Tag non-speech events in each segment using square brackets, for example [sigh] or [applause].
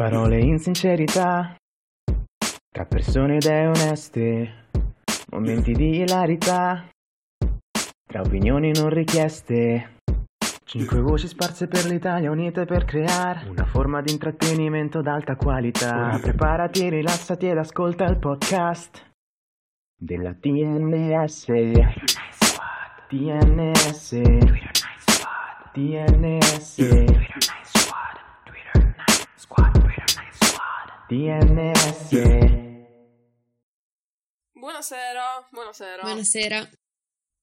Parole in sincerità, tra persone ed oneste, momenti di ilarità, tra opinioni non richieste. Cinque voci sparse per l'Italia unite per creare una forma di intrattenimento d'alta qualità. Preparati, rilassati ed ascolta il podcast della TNS. TNS. TNS. TNS. Buonasera, buonasera. Buonasera.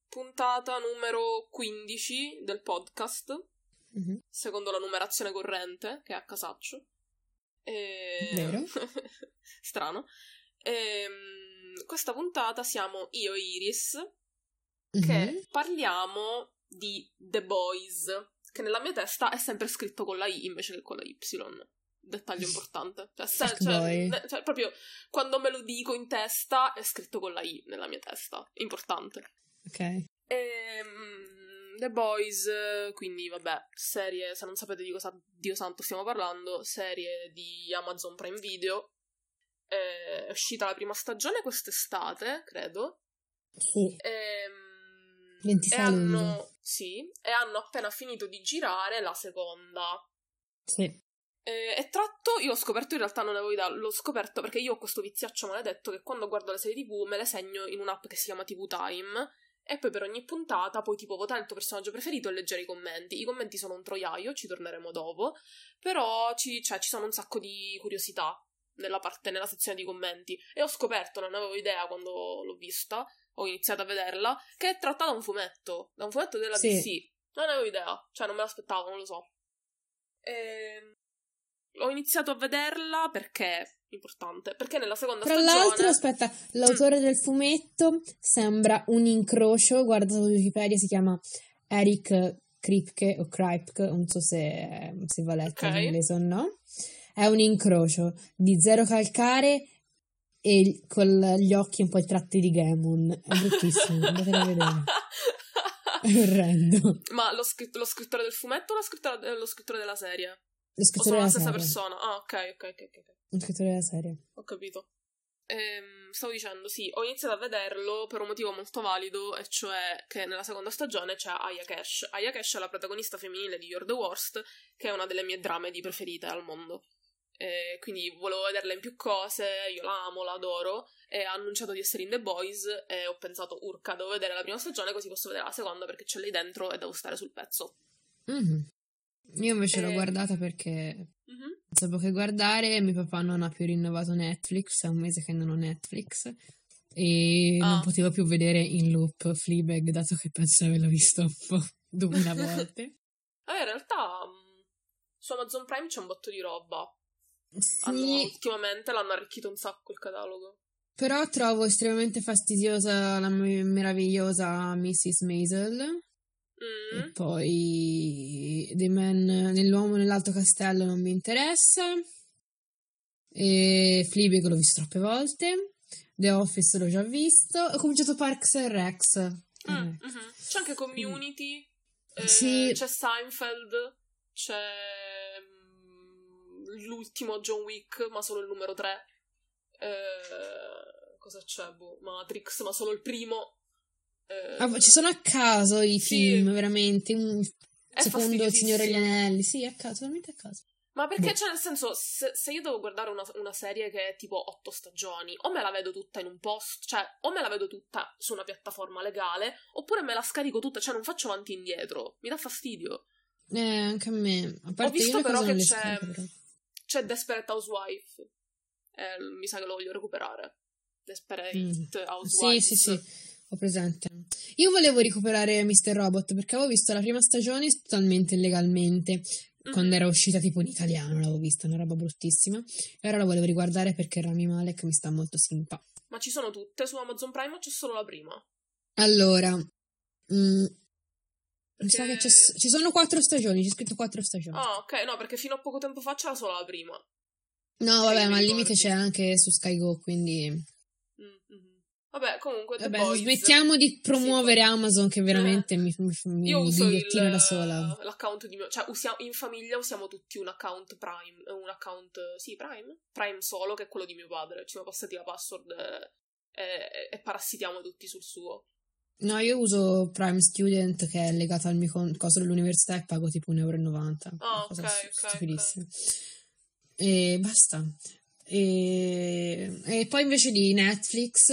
Puntata numero 15 del podcast, Mhm. secondo la numerazione corrente, che è a casaccio. E... Vero. [laughs] Strano. Ehm, questa puntata siamo io e Iris, Mhm. che parliamo di The Boys, che nella mia testa è sempre scritto con la I invece che con la Y. Dettaglio importante. Cioè, se- cioè, ne- cioè, proprio quando me lo dico in testa è scritto con la I nella mia testa. Importante. Ok. Ehm, The Boys, quindi vabbè, serie, se non sapete di cosa Dio santo stiamo parlando, serie di Amazon Prime Video. Eh, È uscita la prima stagione quest'estate, credo. Sì. Ehm, 26 e hanno, sì, e hanno appena finito di girare la seconda. Sì. Eh, è tratto, io ho scoperto in realtà non avevo idea, l'ho scoperto perché io ho questo viziaccio maledetto che quando guardo le serie tv me le segno in un'app che si chiama TV Time e poi per ogni puntata poi tipo votare il tuo personaggio preferito e leggere i commenti. I commenti sono un troiaio, ci torneremo dopo, però ci, cioè, ci sono un sacco di curiosità nella parte, nella sezione di commenti e ho scoperto, non avevo idea quando l'ho vista, ho iniziato a vederla, che è tratta da un fumetto, da un fumetto della Sì. DC. Non avevo idea, cioè non me l'aspettavo, non lo so. Ehm, ho iniziato a vederla perché importante, perché nella seconda Tra stagione l'altro, aspetta, l'autore del fumetto sembra un incrocio, guarda su Wikipedia, si chiama Eric Kripke o Kripke, non so se, se va letto Ok. in inglese o no. È un incrocio di Zero Calcare e con gli occhi un po' tratti di Gammon. È bruttissimo, andatelo a vedere. [laughs] È orrendo. Ma lo, scritt- lo scrittore del fumetto o lo scrittore, lo scrittore della serie? Lo O scrittore sono la della stessa serie. persona? Ah, ok, ok, ok. Lo scrittore della serie. Ho capito. Ehm, stavo dicendo, sì, ho iniziato a vederlo per un motivo molto valido, e cioè che nella seconda stagione c'è Aya Cash. Aya Cash è la protagonista femminile di You're the Worst, che è una delle mie dramedy preferite al mondo. E quindi volevo vederla in più cose, io la amo, la adoro, e ha annunciato di essere in The Boys, e ho pensato, urca, devo vedere la prima stagione così posso vedere la seconda perché c'è lì dentro e devo stare sul pezzo. Mhm. Io invece l'ho Eh. guardata perché Mhm. non sapevo che guardare. Mio papà non ha più rinnovato Netflix, è un mese che non ho Netflix. E Ah. non potevo più vedere in loop Fleabag, dato che penso di averlo visto un po' [laughs] duemila volte. [laughs] Eh, in realtà mh, su Amazon Prime c'è un botto di roba. Sì, ultimamente l'hanno arricchito un sacco il catalogo. però trovo estremamente fastidiosa la me- meravigliosa Mrs. Maisel. Mm. E poi The Man nell'uomo nell'alto castello non mi interessa. E Fleabag l'ho visto troppe volte. The Office l'ho già visto. Ho cominciato Parks and Rex. Mm, Eh. mhm. C'è anche Community, eh, Sì. c'è Seinfeld, c'è mm, l'ultimo John Wick, ma solo il numero 3. cosa c'è? Boh, Matrix, ma solo il primo. Eh, Ah, ci sono a caso i Sì. film, veramente. Un secondo Il Signore degli. Anelli. Sì, a caso, veramente a caso. Ma perché, Boh. cioè, nel senso, se, se io devo guardare una, una serie che è tipo otto stagioni, o me la vedo tutta in un post, cioè, o me la vedo tutta su una piattaforma legale, oppure me la scarico tutta, cioè, non faccio avanti e indietro. Mi dà fastidio. Eh, anche a me. A parte visto io le però che c'è- però. C'è Desperate Housewife. Eh, mi sa che lo voglio recuperare. Desperate Mm. Sì, Housewives. sì, sì, ho presente. Io volevo recuperare Mr. Robot perché avevo visto la prima stagione totalmente illegalmente. Mhm. Quando era uscita tipo in italiano, l'avevo vista, una roba bruttissima. E ora la volevo riguardare perché Rami Malek mi sta molto simpa. Ma ci sono tutte su Amazon Prime o c'è solo la prima? Allora, sa Perché- che c'è- ci sono quattro stagioni, c'è scritto quattro stagioni. Ah, ok, no, perché fino a poco tempo fa c'era solo la prima. no, sì, vabbè, ma al limite c'è anche su Sky Go, quindi... Vabbè, comunque, Vabbè, Boys... smettiamo di promuovere Sì, Amazon che veramente Eh. mi, mi, mi Io uso il, ghigliottina da sola. l'account di mio... Cioè, usiamo, in famiglia usiamo tutti un account Prime. eh, Un account... Sì, Prime? Prime solo, che è quello di mio padre. Ci siamo passati la password e, e- e parassitiamo tutti sul suo. No, io uso Prime Student che è legato al mio con- coso dell'università e pago tipo 1,90 euro. Ah, cosa ok, ok, stupidissima. E basta. E, e poi invece di Netflix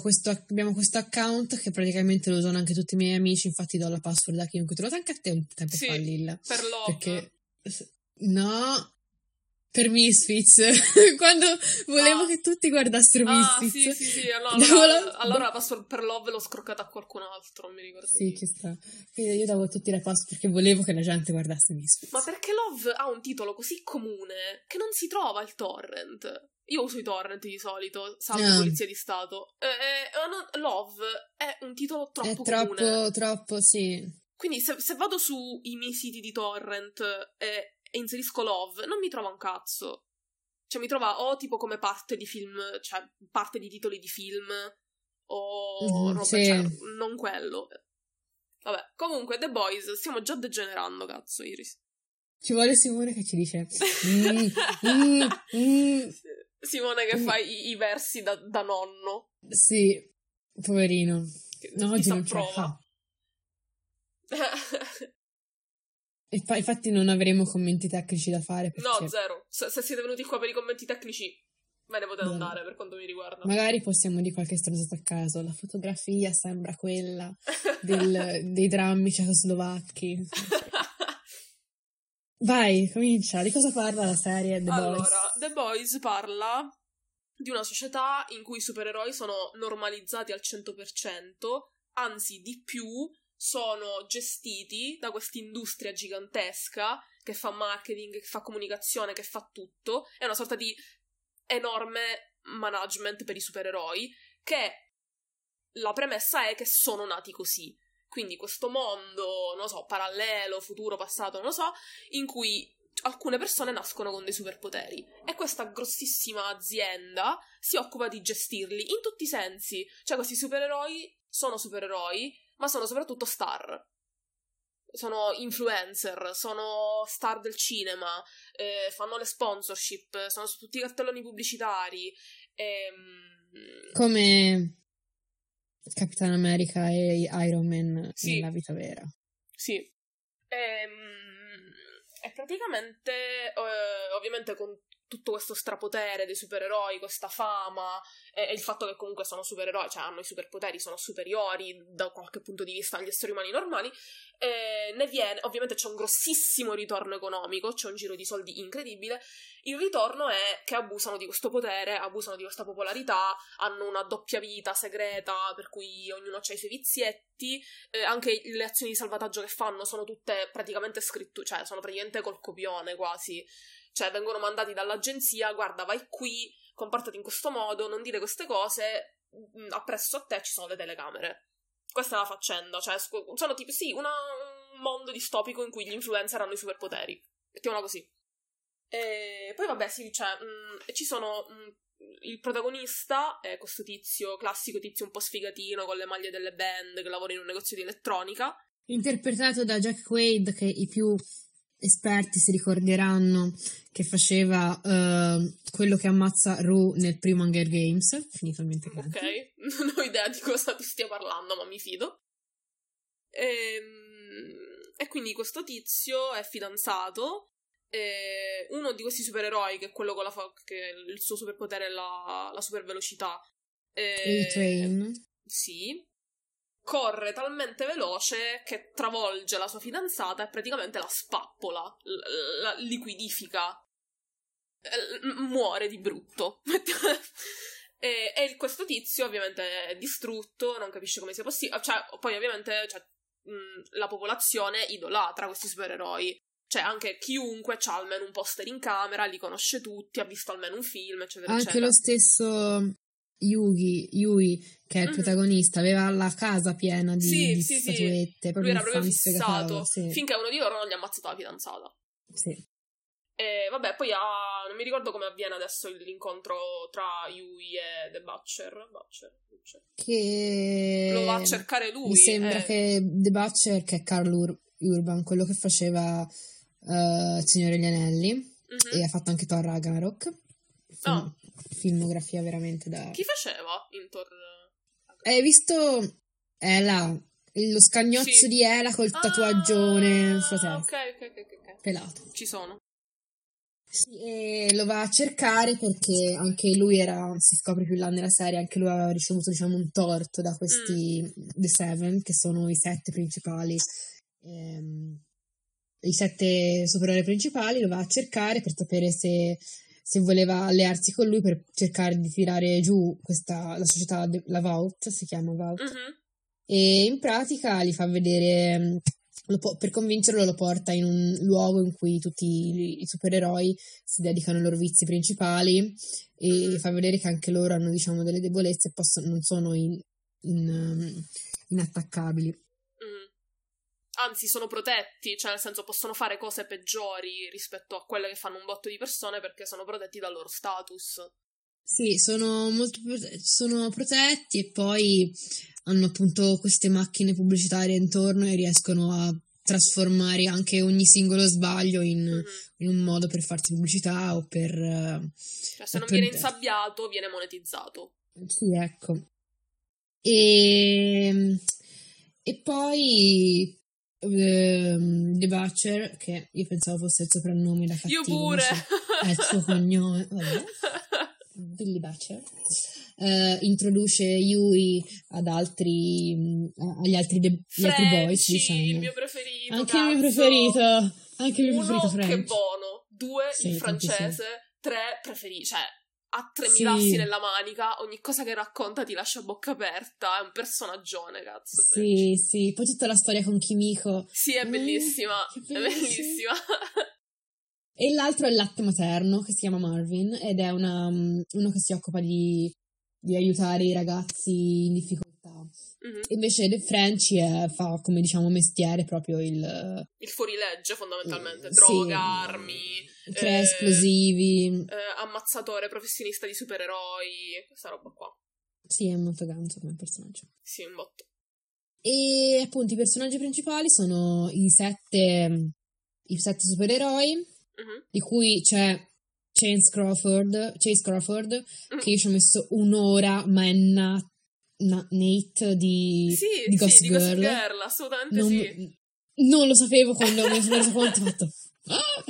questo, abbiamo questo account che praticamente lo usano anche tutti i miei amici, infatti do la password a chiunque te lo anche a te un tempo Sì, fa Lilla. Per love. Perché no, per Misfits, [laughs] quando volevo Ah. che tutti guardassero Ah, Misfits. sì, sì, sì. Allora, [laughs] la- allora la password per love l'ho scroccata a qualcun altro, non mi ricordo. Sì, ci sta. Quindi io davo tutti le password perché volevo che la gente guardasse Misfits. Ma perché Love ha un titolo così comune che non si trova il torrent? Io uso i torrent di solito, salvo Ah. Polizia di Stato. Eh, eh, no, Love è un titolo troppo È troppo, comune. troppo, sì. Quindi se, se vado sui miei siti di torrent e, e inserisco Love, non mi trova un cazzo. Cioè mi trova o tipo come parte di film, cioè parte di titoli di film, o Mhm, roba, sì. cioè, non quello. Vabbè, comunque The Boys, stiamo già degenerando, cazzo, Iris. Ci vuole Simone che ci dice [laughs] "Mm, mm, mm". Simone che Mm. fa i, i versi da, da nonno. Sì, poverino. No, oggi non ce la fa. [laughs] Poi, infatti non avremo commenti tecnici da fare no, perché zero. Se, se siete venuti qua per i commenti tecnici, me ne potete No. andare per quanto mi riguarda. magari possiamo di qualche stronzata a caso. La fotografia sembra quella [laughs] del- dei drammi cecoslovacchi. [laughs] Vai, comincia. Di cosa parla la serie The Boys? allora, The Boys parla di una società in cui i supereroi sono normalizzati al 100%, anzi di più sono gestiti da questa industria gigantesca che fa marketing, che fa comunicazione, che fa tutto. È una sorta di enorme management per i supereroi che la premessa è che sono nati così. Quindi questo mondo, non so, parallelo, futuro, passato, non lo so, in cui alcune persone nascono con dei superpoteri e questa grossissima azienda si occupa di gestirli in tutti i sensi. Cioè questi supereroi sono supereroi, ma sono soprattutto star. Sono influencer, sono star del cinema, eh, fanno le sponsorship, sono su tutti i cartelloni pubblicitari. ehm, Come Capitan America e Iron Man Sì. nella vita vera. Sì. Ehm, E, praticamente, eh, ovviamente con tutto questo strapotere dei supereroi, questa fama e, e il fatto che comunque sono supereroi, cioè hanno i superpoteri, sono superiori da qualche punto di vista agli esseri umani normali, eh, ne viene, ovviamente c'è un grossissimo ritorno economico, c'è un giro di soldi incredibile. Il ritorno è che abusano di questo potere, abusano di questa popolarità, hanno una doppia vita segreta per cui ognuno ha i suoi vizietti eh, anche le azioni di salvataggio che fanno sono tutte praticamente scritture, cioè sono praticamente col copione quasi. Cioè vengono mandati dall'agenzia, guarda, vai qui, comportati in questo modo, non dire queste cose, mh, appresso a te ci sono le telecamere. Questa è la faccenda, cioè sono tipo, sì, una- un mondo distopico in cui gli influencer hanno i superpoteri. Mettiamola così. E poi vabbè, sì, cioè, mh, ci sono... mh, il protagonista è questo tizio, classico tizio un po' sfigatino con le maglie delle band che lavora in un negozio di elettronica. Interpretato da Jack Quaid, che i più esperti si ricorderanno che faceva eh, quello che ammazza Rue nel primo Hunger Games. Finito il mentre Ok, [laughs] non ho idea di cosa tu stia parlando, ma mi fido. Ehm, E, quindi questo tizio è fidanzato. E uno di questi supereroi, che è quello con la fa- che il suo superpotere è la, la super velocità. Il train. Sì. Corre talmente veloce che travolge la sua fidanzata e praticamente la spappola, l- la liquidifica. Eh, Muore di brutto. [laughs] e, e questo tizio ovviamente è distrutto, non capisce come sia possibile. Cioè, poi ovviamente cioè, mh, la popolazione idolatra questi supereroi. Cioè, anche chiunque ha almeno un poster in camera, li conosce tutti, ha visto almeno un film, eccetera, Anche eccetera. lo stesso Yugi, Yui, che è il Mhm. protagonista, aveva la casa piena di, Sì, di sì, sì. statuette. Lui Proprio era proprio fissato. Sì, finché uno di loro non gli ha ammazzato la fidanzata. sì. E vabbè, poi ha... non mi ricordo come avviene adesso l'incontro tra Yui e The Butcher. Butcher, Butcher. Che Lo va a cercare lui. mi sembra eh. che The Butcher, che è Carl Ur- Urban, quello che faceva Il Signore degli Anelli, Mhm. e ha fatto anche Thor Ragnarok. Film- Ah. Filmografia veramente da... Chi faceva in Thor? Hai visto Ela? Lo scagnozzo Sì. di Ela col tatuaggione Ah, sulla Ok, testa. ok, ok, ok. Pelato. Ci sono. Sì, e lo va a cercare perché anche lui era, si scopre più là nella serie, anche lui aveva ricevuto diciamo un torto da questi The Seven, che sono i sette principali, ehm, i sette supereroi principali, lo va a cercare per sapere se, se voleva allearsi con lui per cercare di tirare giù questa, la società, la Vault, si chiama Vault, Mhm. e in pratica gli fa vedere, mm, lo po- per convincerlo lo porta in un luogo in cui tutti i, supereroi si dedicano ai loro vizi principali e fa vedere che anche loro hanno diciamo delle debolezze e non sono in- in, um, inattaccabili. Anzi, sono protetti, cioè nel senso possono fare cose peggiori rispetto a quelle che fanno un botto di persone perché sono protetti dal loro status. Sì, sono molto prote- sono protetti e poi hanno appunto queste macchine pubblicitarie intorno e riescono a trasformare anche ogni singolo sbaglio in, Mhm. in un modo per farsi pubblicità o per... eh, Cioè, se non per- viene insabbiato, viene monetizzato. Sì, ecco. E, e poi ehm, The Butcher, che io pensavo fosse il soprannome da cattivo, Io pure! è il suo [laughs] cognome. Vabbè. Billy Butcher, eh, introduce Yui ad altri, mh, agli altri, de- agli altri boys, diciamo. il mio preferito. Anche il mio cazzo. preferito, anche il mio Uno, preferito che French. buono. Due, Sì, il francese. tantissimo. Tre, preferiti. Cioè, ha 3000 Sì. assi nella manica. Ogni cosa che racconta ti lascia a bocca aperta. È un personaggione, cazzo. Sì, sì, poi tutta la storia con Kimiko. Sì, è Mm, bellissima. che È bellissima. E l'altro è il latte materno, che si chiama Marvin, ed è una, mm, uno che si occupa di, di aiutare i ragazzi in difficoltà. Mhm. Invece The Frenchy è- fa come diciamo mestiere proprio il Il fuorilegge, fondamentalmente. Eh, Droga, sì. armi. tre eh, esplosivi. eh, ammazzatore, professionista di supereroi. Questa roba qua. Sì, è molto ganzo come personaggio. Sì, un botto. E appunto i personaggi principali sono i sette, i sette supereroi, Mhm. di cui c'è Chase Crawford, Chase Crawford Mm. che io ci ho messo un'ora, ma è Na- Na- Nate di, Sì, di sì, Gossip di Gossip Girl. Girl, assolutamente Non, sì. non lo sapevo quando mi sono reso conto, ho fatto... Ah.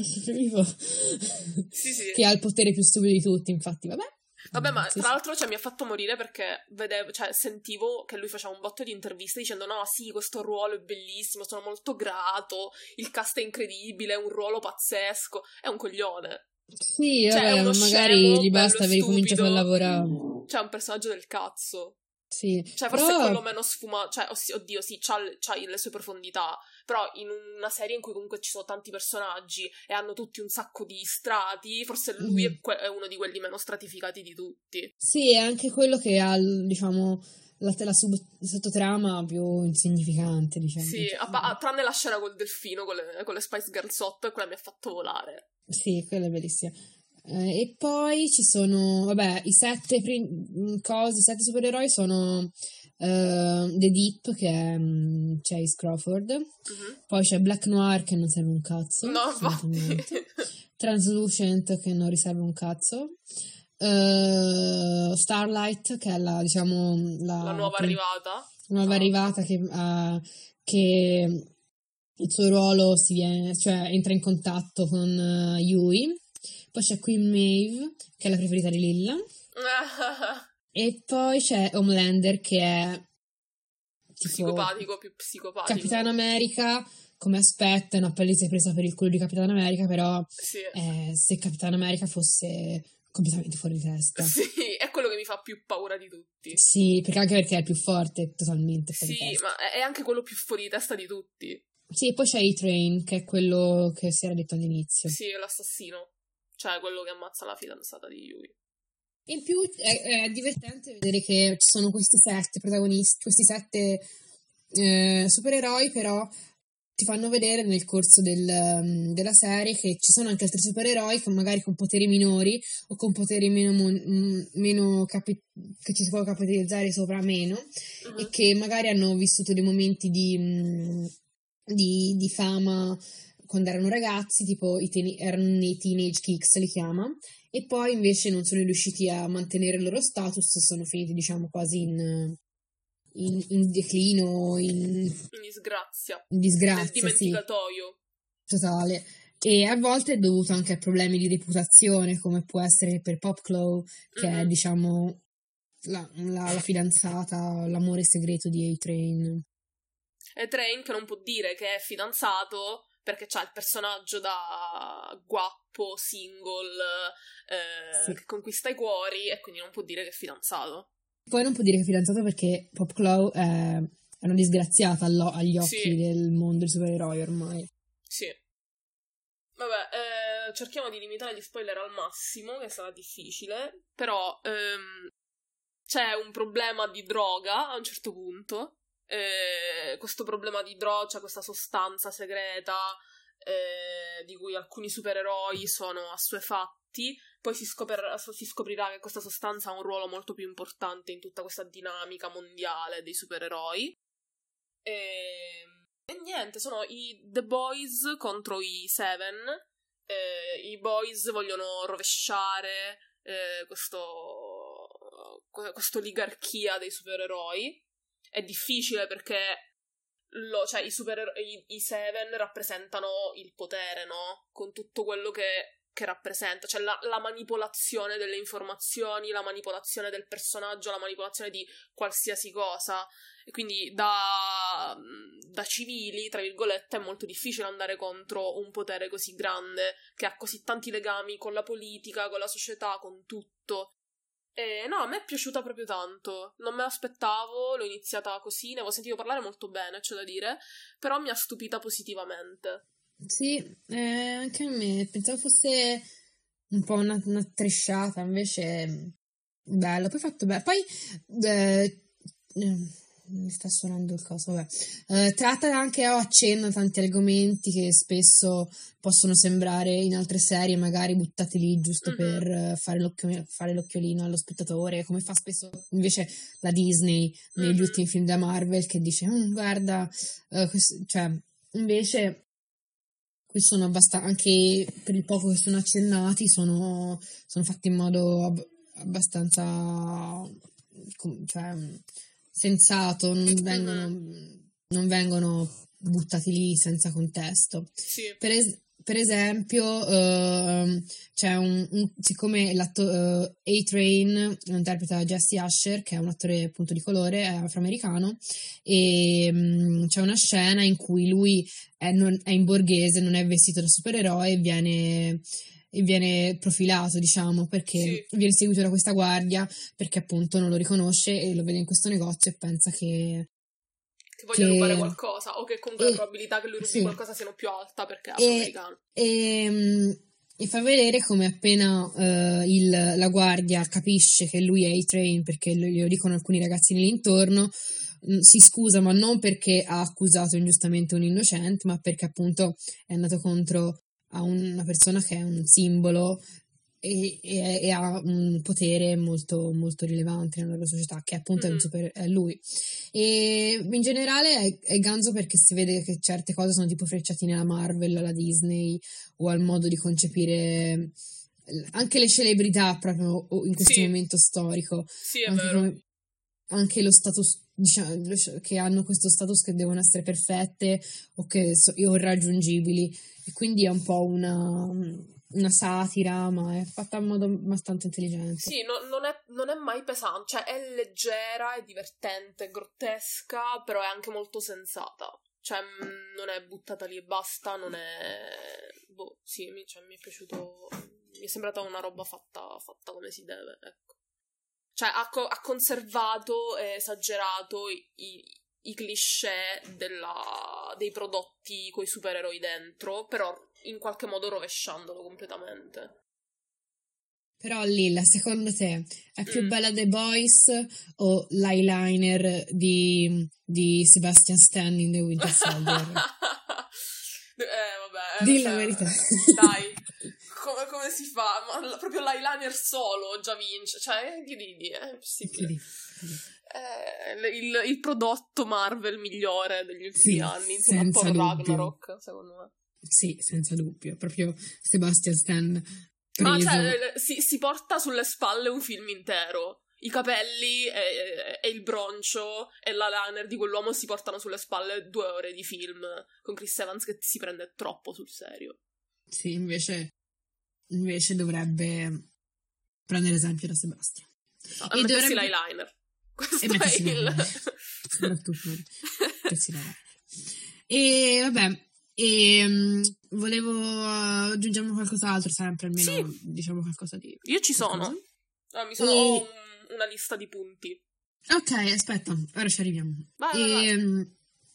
Sì, sì. Che ha il potere più stupido di tutti, infatti, vabbè. Vabbè, ma tra l'altro cioè, mi ha fatto morire perché vedevo, cioè, sentivo che lui faceva un botto di interviste dicendo: No, sì, questo ruolo è bellissimo, sono molto grato, il cast è incredibile, è un ruolo pazzesco. È un coglione. Sì, Cioè, vabbè, magari scemo, gli basta aver cominciato a lavorare. Cioè, è un personaggio del cazzo. Sì. Cioè, forse Però- è quello meno sfumato. Cioè, oddio, sì, c'ha, c'ha le sue profondità. Però in una serie in cui comunque ci sono tanti personaggi e hanno tutti un sacco di strati, forse lui Mhm. è, que- è uno di quelli meno stratificati di tutti. Sì, è anche quello che ha, diciamo, la, la sub- sottotrama più insignificante, diciamo. Sì, a a- tranne la scena col delfino con le, con le Spice Girl sotto, e quella mi ha fatto volare. Sì, quella è bellissima. Eh, e poi ci sono, vabbè, i sette prin- cosi, i sette supereroi sono eh, The Deep, che è mm, Chase Crawford, Mhm. poi c'è Black Noir, che non serve un cazzo, No. [laughs] Translucent, che non riserva un cazzo, eh, Starlight, che è la, diciamo, la, la nuova arrivata. nuova No. arrivata che, ha- che il suo ruolo si viene, cioè entra in contatto con Yui. Poi c'è Queen Maeve, che è la preferita di Lilla. [laughs] E poi c'è Homelander, che è tipo psicopatico, più psicopatico. Capitan America come aspetto, è una palese presa per il culo di Capitan America, però Sì. eh, se Capitan America fosse completamente fuori di testa. Sì, è quello che mi fa più paura di tutti. Sì, perché anche perché è il più forte, totalmente fuori Sì, ma è è anche quello più fuori di testa di tutti. Sì, e poi c'è A-Train, che è quello che si era detto all'inizio. Sì, è l'assassino. Cioè, quello che ammazza la fidanzata di Yui. In più è, è divertente vedere che ci sono questi sette protagonisti, questi sette eh, supereroi, però ti fanno vedere nel corso del, um, della serie che ci sono anche altri supereroi con magari con poteri minori o con poteri meno, mon- meno capi- che ci si può capitalizzare sopra meno uh-huh. e che magari hanno vissuto dei momenti di, mm, di, di fama quando erano ragazzi, tipo i ten- erano i teenage kicks li chiama, e poi invece non sono riusciti a mantenere il loro status, sono finiti diciamo quasi in, in, in declino, in, in disgrazia. In disgrazia, dimenticatoio. Sì. Totale. E a volte è dovuto anche a problemi di reputazione, come può essere per Popclaw, che mm-hmm. è, diciamo, la, la, la, fidanzata, l'amore segreto di A-Train. A-Train che non può dire che è fidanzato perché c'ha il personaggio da guappo, single, eh, sì. che conquista i cuori e quindi non può dire che è fidanzato. Poi non può dire che è fidanzato perché Popclaw è, è una disgraziata agli occhi sì. del mondo dei supereroi ormai. Sì. Vabbè, eh, cerchiamo di limitare gli spoiler al massimo, che sarà difficile, però ehm, c'è un problema di droga a un certo punto. Eh, questo problema di droga, questa sostanza segreta eh, di cui alcuni supereroi sono assuefatti, poi si, scoprirà, si scoprirà che questa sostanza ha un ruolo molto più importante in tutta questa dinamica mondiale dei supereroi. E, e niente, sono i The Boys contro i Seven. Eh, I Boys vogliono rovesciare eh, questo, questa oligarchia dei supereroi. È difficile perché lo, cioè, i, super, i, i Seven rappresentano il potere, no? Con tutto quello che che rappresenta, cioè la, la, manipolazione delle informazioni, la manipolazione del personaggio, la manipolazione di qualsiasi cosa. E quindi da, da civili, tra virgolette, è molto difficile andare contro un potere così grande che ha così tanti legami con la politica, con la società, con tutto. E no, a me è piaciuta proprio tanto. Non me l'aspettavo, l'ho iniziata così, ne avevo sentito parlare molto bene, c'è da dire, però mi ha stupita positivamente. Sì, eh, anche a me. Pensavo fosse un po' una, una tresciata, invece bello. Poi fatto bello. Poi eh, mi sta suonando il coso, vabbè. Eh, tratta anche o accenna tanti argomenti che spesso possono sembrare in altre serie, magari buttati lì giusto mm-hmm. per fare, l'occhio, fare, l'occhiolino allo spettatore, come fa spesso invece la Disney negli mm-hmm. ultimi film da Marvel che dice, mm, guarda, questo, cioè, invece qui sono abbastanza, anche per il poco che sono accennati, sono, sono fatti in modo ab- abbastanza cioè, sensato, non vengono, non vengono buttati lì senza contesto. Sì. Per, es- per esempio, uh, c'è un, un siccome l'attore uh, A-Train interpreta Jesse Asher, che è un attore appunto di colore, è afroamericano, e um, c'è una scena in cui lui è, non, è, in borghese, non è vestito da supereroe e viene e viene profilato, diciamo, perché sì. viene seguito da questa guardia perché appunto non lo riconosce e lo vede in questo negozio e pensa che che voglia che... rubare qualcosa o che comunque e... la probabilità che lui rubi sì. qualcosa siano più alta perché è. E, e, e fa vedere come appena uh, il, la guardia capisce che lui è A-Train perché lo, glielo dicono alcuni ragazzi lì si scusa ma non perché ha accusato ingiustamente un innocente ma perché appunto è andato contro a una persona che è un simbolo e, e, e, ha un potere molto, molto rilevante nella loro società, che appunto mm-hmm. è, super, è, lui. E in generale è, è, ganzo perché si vede che certe cose sono tipo frecciatine alla Marvel, alla Disney o al modo di concepire anche le celebrità proprio in questo sì. momento storico. Sì, è anche vero. Come, anche lo status diciamo, che hanno questo status che devono essere perfette o che so, irraggiungibili e quindi è un po' una una satira, ma è fatta in modo abbastanza intelligente. Sì, no, non, è, non, è, mai pesante, cioè è leggera, è divertente, è grottesca, però è anche molto sensata. Cioè, mm, non è buttata lì e basta, non è... Boh, sì, mi, cioè, mi è piaciuto... Mi è sembrata una roba fatta, fatta come si deve, ecco. Cioè, ha, co- ha conservato e esagerato i, i, cliché della, dei prodotti con i supereroi dentro, però in qualche modo rovesciandolo completamente. Però Lilla, secondo te è più mm. bella The Boys o l'eyeliner di, di Sebastian Stan in The Winter [laughs] Soldier? Eh, vabbè. Dì cioè, la verità. Dai, [laughs] come, come si fa? Ma proprio l'eyeliner solo già vince. Cioè, incredibili, è possibile. È il, il prodotto Marvel migliore degli ultimi Sì, anni, insieme a senza Thor dubbio. Ragnarok, secondo me. Sì, senza dubbio. Proprio Sebastian Stan Ma preso. cioè, le- si, si porta sulle spalle un film intero. I capelli e, e il broncio e la liner di quell'uomo si portano sulle spalle due ore di film con Chris Evans che si prende troppo sul serio. Sì, invece, invece dovrebbe prendere esempio da Sebastian. No, E e dovrebbe- l'eyeliner. Questo E mettersi è il... l'eyeliner. [laughs] E vabbè, e, mm, volevo uh, aggiungiamo qualcos'altro sempre, almeno Sì. diciamo qualcosa di... Io ci sono. Ah, mi sono E- un- una lista di punti. Ok, aspetta, ora ci arriviamo. Vai, vai, vai. e, mm,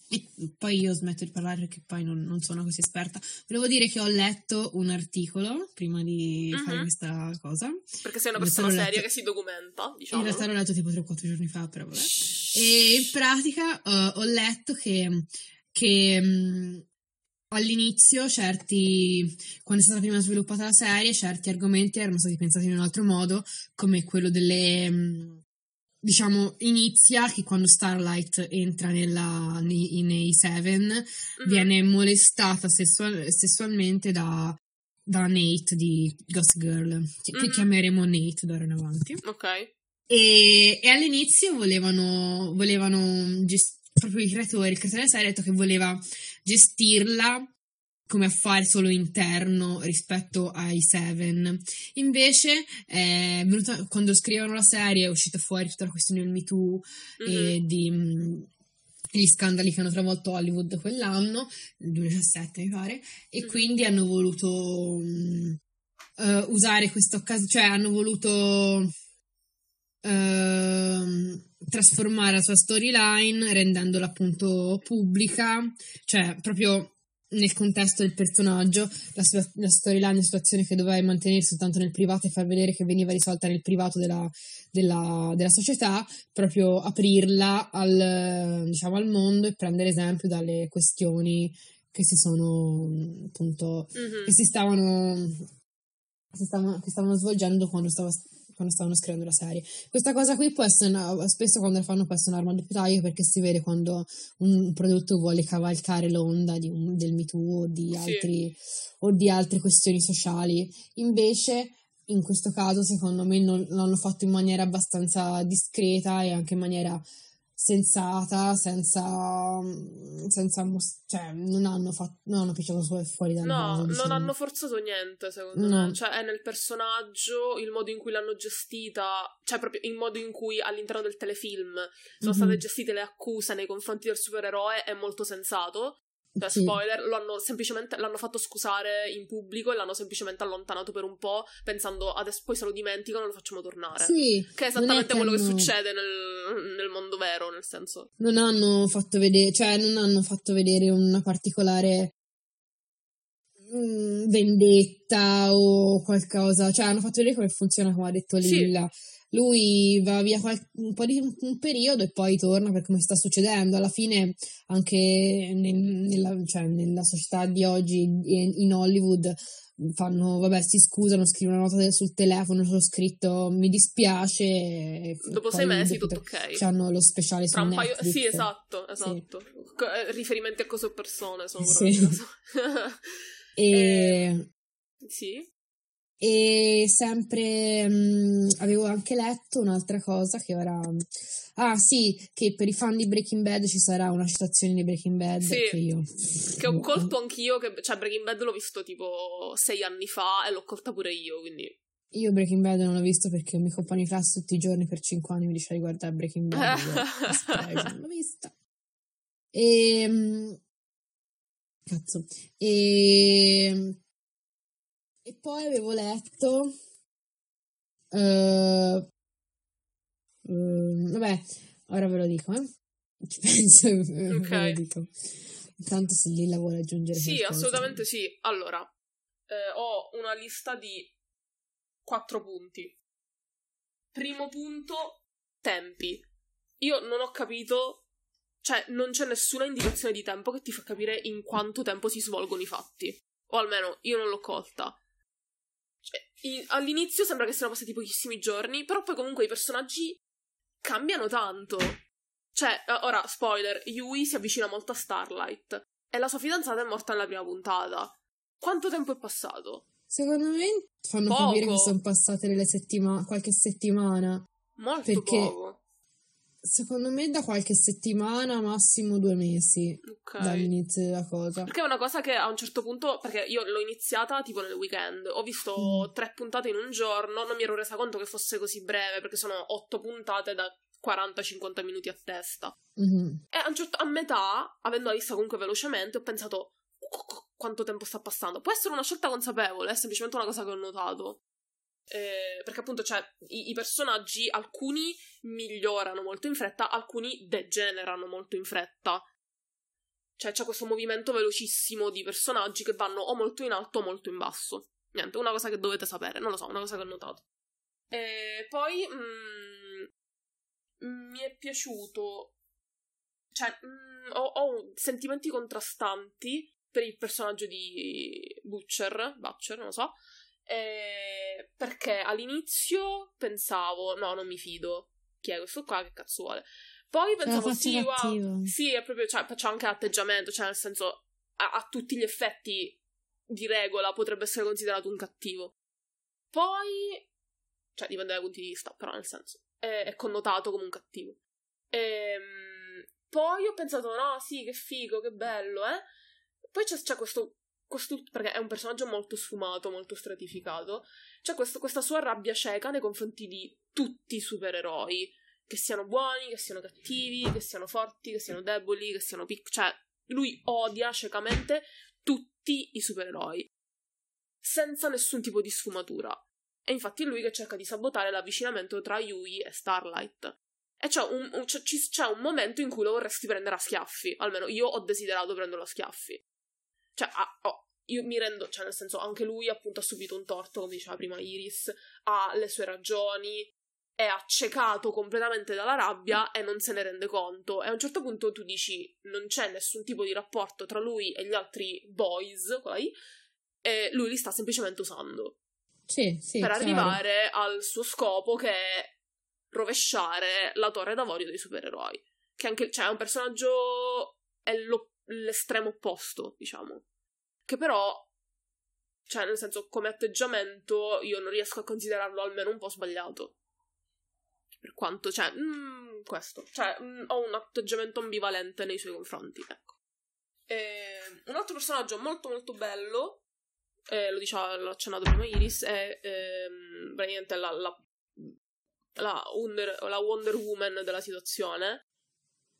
e poi io smetto di parlare perché poi non, non sono così esperta. Volevo dire che ho letto un articolo prima di fare Mhm. questa cosa. Perché sei una In persona l'ho seria letto- che si documenta, In diciamo. realtà l'ho letto tipo 3-4 giorni fa, però vabbè. E in pratica eh, ho letto che, che, mh, all'inizio certi, quando è stata prima sviluppata la serie, certi argomenti erano stati pensati in un altro modo, come quello delle... mh, Diciamo, inizia che quando Starlight entra nella, nei, nei Seven Mhm. viene molestata sessual- sessualmente da, da Nate di Ghost Girl, che, che Mhm. chiameremo Nate d'ora in avanti. Ok. E, e all'inizio volevano, volevano gest- proprio i creatori, il creatore della serie ha detto che voleva gestirla come affare solo interno rispetto ai Seven. Invece, è venuta- quando scrivono la serie è uscita fuori tutta la questione del Me Too e Mhm. di mh, gli scandali che hanno travolto Hollywood quell'anno, nel 2017 mi pare, e Mhm. quindi hanno voluto mh, eh, usare questa occasione, cioè hanno voluto ehm, trasformare la sua storyline rendendola appunto pubblica, cioè proprio nel contesto del personaggio, la, sua- la storyline una situazione che doveva mantenersi soltanto nel privato e far vedere che veniva risolta nel privato della, della- della società, proprio aprirla al, diciamo, al mondo e prendere esempio dalle questioni che si sono appunto Mhm. che si stavano, si stavano, che stavano svolgendo quando, stava- quando stavano scrivendo la serie. Questa cosa qui può essere, una- spesso quando la fanno può essere un'arma doppio taglio perché si vede quando un prodotto vuole cavalcare l'onda di un- del Me Too o di, Sì. altri, o di altre questioni sociali. Invece, in questo caso, secondo me, non, l'hanno fatto in maniera abbastanza discreta e anche in maniera sensata, senza, senza mos- cioè, non hanno fatto, non hanno picciato su- fuori dal No, non diciamo. hanno forzato niente, secondo No. me. Cioè, è nel personaggio, il modo in cui l'hanno gestita, cioè proprio il modo in cui all'interno del telefilm sono Mhm. state gestite le accuse nei confronti del supereroe è molto sensato. Cioè, Sì. spoiler, lo hanno semplicemente l'hanno fatto scusare in pubblico e l'hanno semplicemente allontanato per un po', pensando adesso poi se lo dimenticano lo facciamo tornare. Sì, Che è esattamente che quello che hanno- succede nel, nel mondo vero, nel senso. Non hanno fatto vedere, cioè non hanno fatto vedere una particolare mm, vendetta o qualcosa, cioè hanno fatto vedere come funziona, come ha detto Sì. Lui va via un po' di un periodo e poi torna per come sta succedendo. Alla fine, anche nel- nella, cioè, nella società di oggi in Hollywood fanno, vabbè, si scusano, scrivono una nota sul telefono, sono scritto mi dispiace. e Dopo sei mesi tutto ok. Hanno lo speciale su Tra paio... Sì, esatto, esatto. Co- eh, riferimenti a cose o persone sono Sì. proprio- E, [laughs] sì. E sempre mh, avevo anche letto un'altra cosa che ora. Ah, sì, che per i fan di Breaking Bad ci sarà una citazione di Breaking Bad Sì, che io. Che ho colto anch'io, che, cioè Breaking Bad l'ho visto tipo sei anni fa e l'ho colta pure io, quindi... Io Breaking Bad non l'ho visto perché un mio compagno di classe tutti i giorni per 5 anni mi diceva di guardare Breaking Bad. io, [laughs] non l'ho vista. E. mh, Cazzo. E. E poi avevo letto. eh, ehm, vabbè, ora ve lo dico, eh. Ci penso e ve Ok. lo dico. Intanto se Lilla vuole aggiungere Sì, assolutamente sì. Allora, eh, ho una lista di quattro punti. Primo punto, tempi. Io non ho capito Cioè, non c'è nessuna indicazione di tempo che ti fa capire in quanto tempo si svolgono i fatti. O almeno io non l'ho colta. In, all'inizio sembra che siano passati pochissimi giorni, però poi comunque i personaggi cambiano tanto. Cioè, ora, spoiler, Yui si avvicina molto a Starlight e la sua fidanzata è morta nella prima puntata. Quanto tempo è passato? Secondo me fanno Poco. capire che sono passate delle settimane, qualche settimana. Molto Perché- poco. Secondo me da qualche settimana, massimo due mesi Ok. dall'inizio della cosa. Perché è una cosa che a un certo punto, perché io l'ho iniziata tipo nel weekend, ho visto Mm. tre puntate in un giorno, non mi ero resa conto che fosse così breve, perché sono otto puntate da 40-50 minuti a testa. Mhm. E a, certo- a metà, avendo vista comunque velocemente, ho pensato "Qu- qu- quanto tempo sta passando. Può essere una scelta consapevole, è semplicemente una cosa che ho notato. Eh, perché appunto, cioè, i, i personaggi, alcuni migliorano molto in fretta, alcuni degenerano molto in fretta. Cioè, c'è questo movimento velocissimo di personaggi che vanno o molto in alto o molto in basso. Niente, una cosa che dovete sapere, non lo so, una cosa che ho notato. E poi mm, mi è piaciuto. Cioè, mm, ho, ho sentimenti contrastanti per il personaggio di Butcher, Butcher, non lo so. Eh, perché all'inizio pensavo, no, non mi fido. Chi è questo qua? Che cazzo vuole? Poi pensavo, faccia sì, wow, sì, è proprio, cioè, c'è anche atteggiamento, cioè, nel senso, a, a tutti gli effetti di regola potrebbe essere considerato un cattivo. Poi, cioè, dipende dai punti di vista, però nel senso, è, è connotato come un cattivo. Ehm, poi ho pensato, no, sì, che figo, che bello, eh. Poi c'è, c'è questo, questo, perché è un personaggio molto sfumato, molto stratificato, c'è questo- questa sua rabbia cieca nei confronti di tutti i supereroi, che siano buoni, che siano cattivi, che siano forti, che siano deboli, che siano piccoli, cioè lui odia ciecamente tutti i supereroi, senza nessun tipo di sfumatura. E infatti è lui che cerca di sabotare l'avvicinamento tra Yui e Starlight. E c'è un, c'è- c'è un momento in cui lo vorresti prendere a schiaffi, almeno io ho desiderato prenderlo a schiaffi. Cioè, ah, oh, io mi rendo, cioè nel senso, anche lui appunto ha subito un torto, come diceva prima Iris, ha le sue ragioni, è accecato completamente dalla rabbia e non se ne rende conto. E a un certo punto tu dici non c'è nessun tipo di rapporto tra lui e gli altri boys, I, e lui li sta semplicemente usando Sì, sì, per chiaro. arrivare al suo scopo che è rovesciare la torre d'avorio dei supereroi. Che anche, cioè, è un personaggio è lo- l'estremo opposto, diciamo. Che però, cioè, nel senso, come atteggiamento, io non riesco a considerarlo almeno un po' sbagliato. Per quanto, cioè, mm, questo. Cioè, mm, ho un atteggiamento ambivalente nei suoi confronti, ecco. E, un altro personaggio molto molto bello, eh, lo diceva, l'ho accennato prima Iris, è ehm, praticamente la, la, la Wonder, la Wonder Woman della situazione,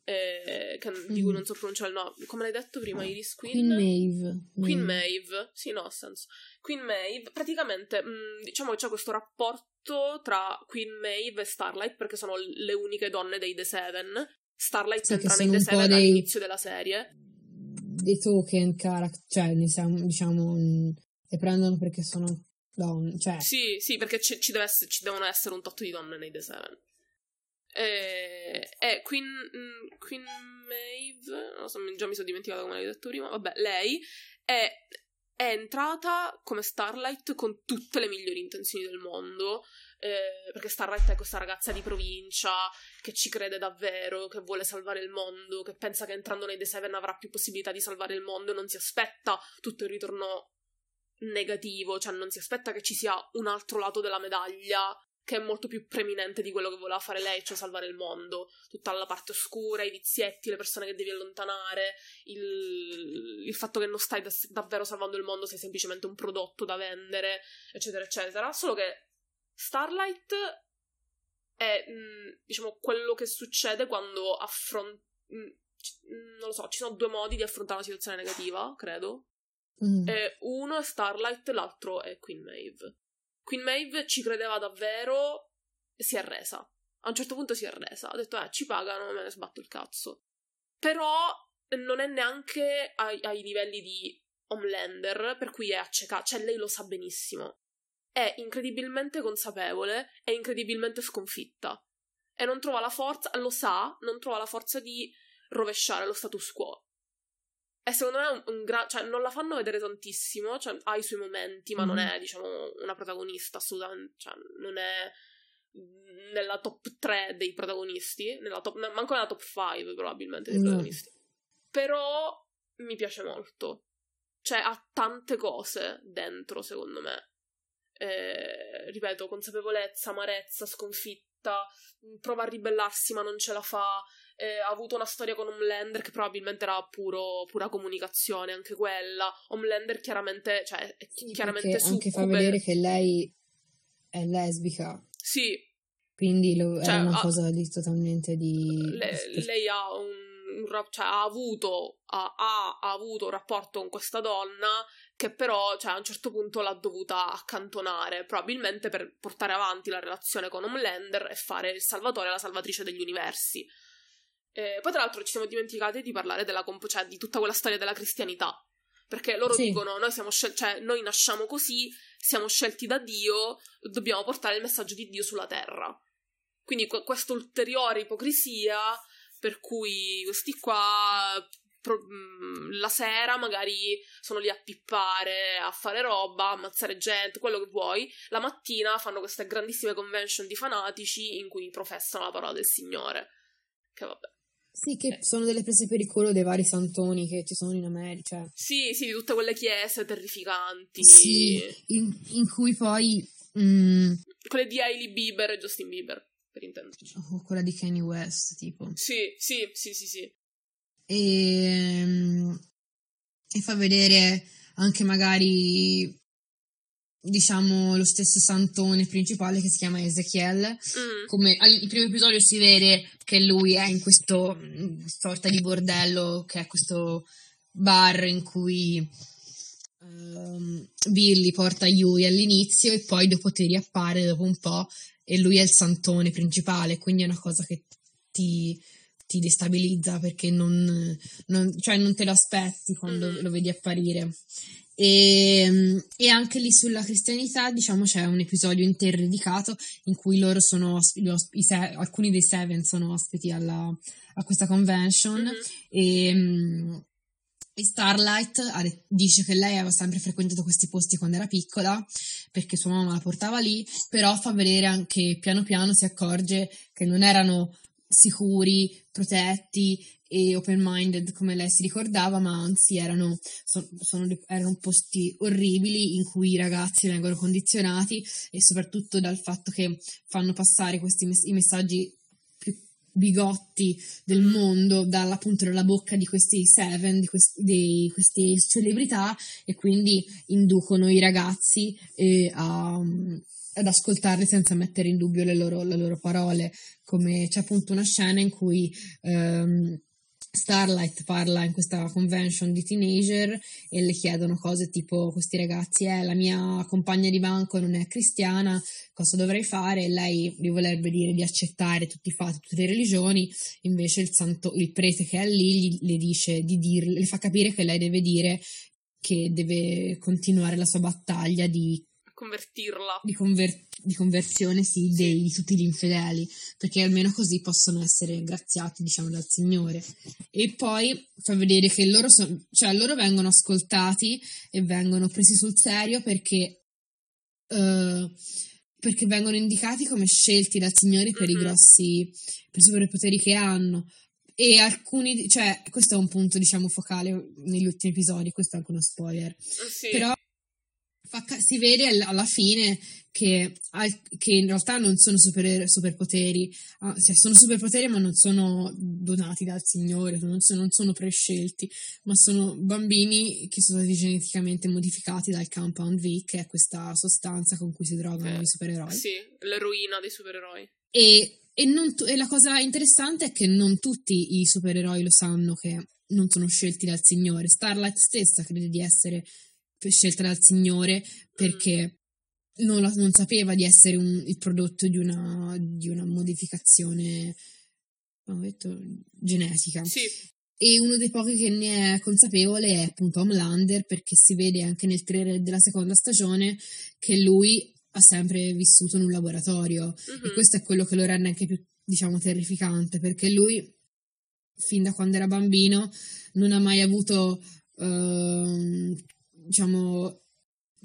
eh, che- di cui Mm. non so pronunciare il nome. Come l'hai detto prima Iris? Queen Maeve. Queen Mm. Maeve, sì, no, senso. Queen Maeve, praticamente, mh, diciamo che c'è questo rapporto tra Queen Maeve e Starlight, perché sono le uniche donne dei The Seven. Starlight Sì, entra nei The Seven dei- all'inizio della serie. Dei token character, cioè, diciamo, mm, le prendono perché sono donne, cioè, Sì, sì, perché ci, ci essere- ci devono essere un tot di donne nei The Seven. E, e Queen, mh, Queen Maeve, non so, già mi sono dimenticata come l'hai detto prima, vabbè, lei è, è entrata come Starlight con tutte le migliori intenzioni del mondo, eh, perché Starlight è questa ragazza di provincia che ci crede davvero, che vuole salvare il mondo, che pensa che entrando nei The Seven avrà più possibilità di salvare il mondo e non si aspetta tutto il ritorno negativo, cioè non si aspetta che ci sia un altro lato della medaglia che è molto più preminente di quello che voleva fare lei, cioè salvare il mondo, tutta la parte oscura, i vizietti, le persone che devi allontanare, il, il fatto che non stai da- davvero salvando il mondo, sei semplicemente un prodotto da vendere, eccetera, eccetera. Solo che Starlight è, mh, diciamo, quello che succede quando affronti... Non lo so, ci sono due modi di affrontare una situazione negativa, credo. mm. Eh, uno è Starlight, l'altro è Queen Maeve. Queen Maeve ci credeva davvero e si è arresa. A un certo punto si è arresa. Ha detto, eh, ci pagano, me ne sbatto il cazzo. Però non è neanche ai, ai livelli di Homelander, per cui è accecata. Cioè, lei lo sa benissimo. È incredibilmente consapevole e incredibilmente sconfitta. E non trova la forza, lo sa, non trova la forza di rovesciare lo status quo. E secondo me è un, un gran... cioè non la fanno vedere tantissimo, cioè ha i suoi momenti, ma mm non è, diciamo, una protagonista assolutamente, cioè non è nella top 3 dei protagonisti, nella top, manco nella top 5 probabilmente dei mm. protagonisti. Però mi piace molto. Cioè ha tante cose dentro, secondo me. Eh, ripeto, consapevolezza, amarezza, sconfitta, prova a ribellarsi ma non ce la fa, eh, ha avuto una storia con Homelander che probabilmente era puro, pura comunicazione, anche quella. Homelander chiaramente, cioè, sì, chiaramente su. Anche fa vedere che lei è lesbica. Sì. Quindi lo, cioè, è una ha, cosa di totalmente di... Le, lei ha un cioè, ha, avuto, ha, ha, avuto un rapporto con questa donna che però cioè, a un certo punto l'ha dovuta accantonare, probabilmente per portare avanti la relazione con Homelander e fare il salvatore e la salvatrice degli universi. Eh, poi, tra l'altro, ci siamo dimenticati di parlare della comp- cioè, di tutta quella storia della cristianità. Perché loro sì. dicono: noi, siamo scel- cioè, noi nasciamo così, siamo scelti da Dio, dobbiamo portare il messaggio di Dio sulla terra. Quindi, qu- questa ulteriore ipocrisia per cui questi qua mm, la sera magari sono lì a pippare, a fare roba, a ammazzare gente, quello che vuoi. La mattina fanno queste grandissime convention di fanatici in cui professano la parola del Signore. Che vabbè. Sì, che sono delle prese per il culo dei vari santoni che ci sono in America. Cioè. Sì, sì, di tutte quelle chiese terrificanti. Sì, in, in cui poi... Mm... Quelle di Hailey Bieber e Justin Bieber, per intenderci. O quella di Kanye West, tipo. Sì, sì, sì, sì, sì. E, mm, e fa vedere anche magari diciamo lo stesso santone principale che si chiama Ezechiel mm. come al primo episodio si vede che lui è in questo mm, sorta di bordello che è questo bar in cui um, Billy porta Yui all'inizio e poi dopo ti riappare dopo un po' e lui è il santone principale quindi è una cosa che ti, ti destabilizza perché non, non, cioè non te lo aspetti quando mm. lo vedi apparire e, ehm, e, anche lì sulla cristianità, diciamo, c'è un episodio intero dedicato in cui loro sono i, se, alcuni dei Seven sono ospiti alla, a questa convention mm-hmm. e, ehm, e, Starlight dice che lei aveva sempre frequentato questi posti quando era piccola perché sua mamma la portava lì, però fa vedere anche piano piano si accorge che non erano sicuri, protetti e open-minded come lei si ricordava, ma anzi erano, sono, erano posti orribili in cui i ragazzi vengono condizionati e soprattutto dal fatto che fanno passare questi i messaggi più bigotti del mondo dalla, dalla bocca di questi seven, di questi, di queste celebrità e quindi inducono i ragazzi eh, a ad ascoltarli senza mettere in dubbio le loro, le loro, parole, come c'è appunto una scena in cui um, Starlight parla in questa convention di teenager e le chiedono cose tipo questi ragazzi, eh, la mia compagna di banco non è cristiana, cosa dovrei fare? E lei gli vorrebbe dire di accettare tutti i fatti, tutte le religioni, invece il, santo, il prete che è lì gli, le dice di dirle, le fa capire che lei deve dire che deve continuare la sua battaglia di convertirla. Di, conver- di conversione, sì, dei, di tutti gli infedeli, perché almeno così possono essere graziati, diciamo, dal Signore. E poi fa vedere che loro, so- cioè, loro vengono ascoltati e vengono presi sul serio perché, uh, perché vengono indicati come scelti dal Signore per mm-hmm. i grossi, per i superpoteri che hanno. E alcuni, cioè, questo è un punto, diciamo, focale negli ultimi episodi, questo è anche uno spoiler. Sì. Però si vede alla fine che, che, in realtà non sono super, superpoteri, ah, cioè sono superpoteri ma non sono donati dal Signore, non sono, non sono, prescelti, ma sono bambini che sono stati geneticamente modificati dal Compound V, che è questa sostanza con cui si drogano eh, i supereroi. Sì, l'eroina dei supereroi. E, e, tu- e la cosa interessante è che non tutti i supereroi lo sanno che non sono scelti dal Signore. Starlight stessa crede di essere scelta dal Signore perché non, la, non sapeva di essere un, il prodotto di una, di una modificazione detto, genetica. Sì. E uno dei pochi che ne è consapevole è appunto Homelander, perché si vede anche nel trailer della seconda stagione che lui ha sempre vissuto in un laboratorio. Uh-huh. E questo è quello che lo rende anche più, diciamo, terrificante, perché lui fin da quando era bambino, non ha mai avuto, eh, diciamo,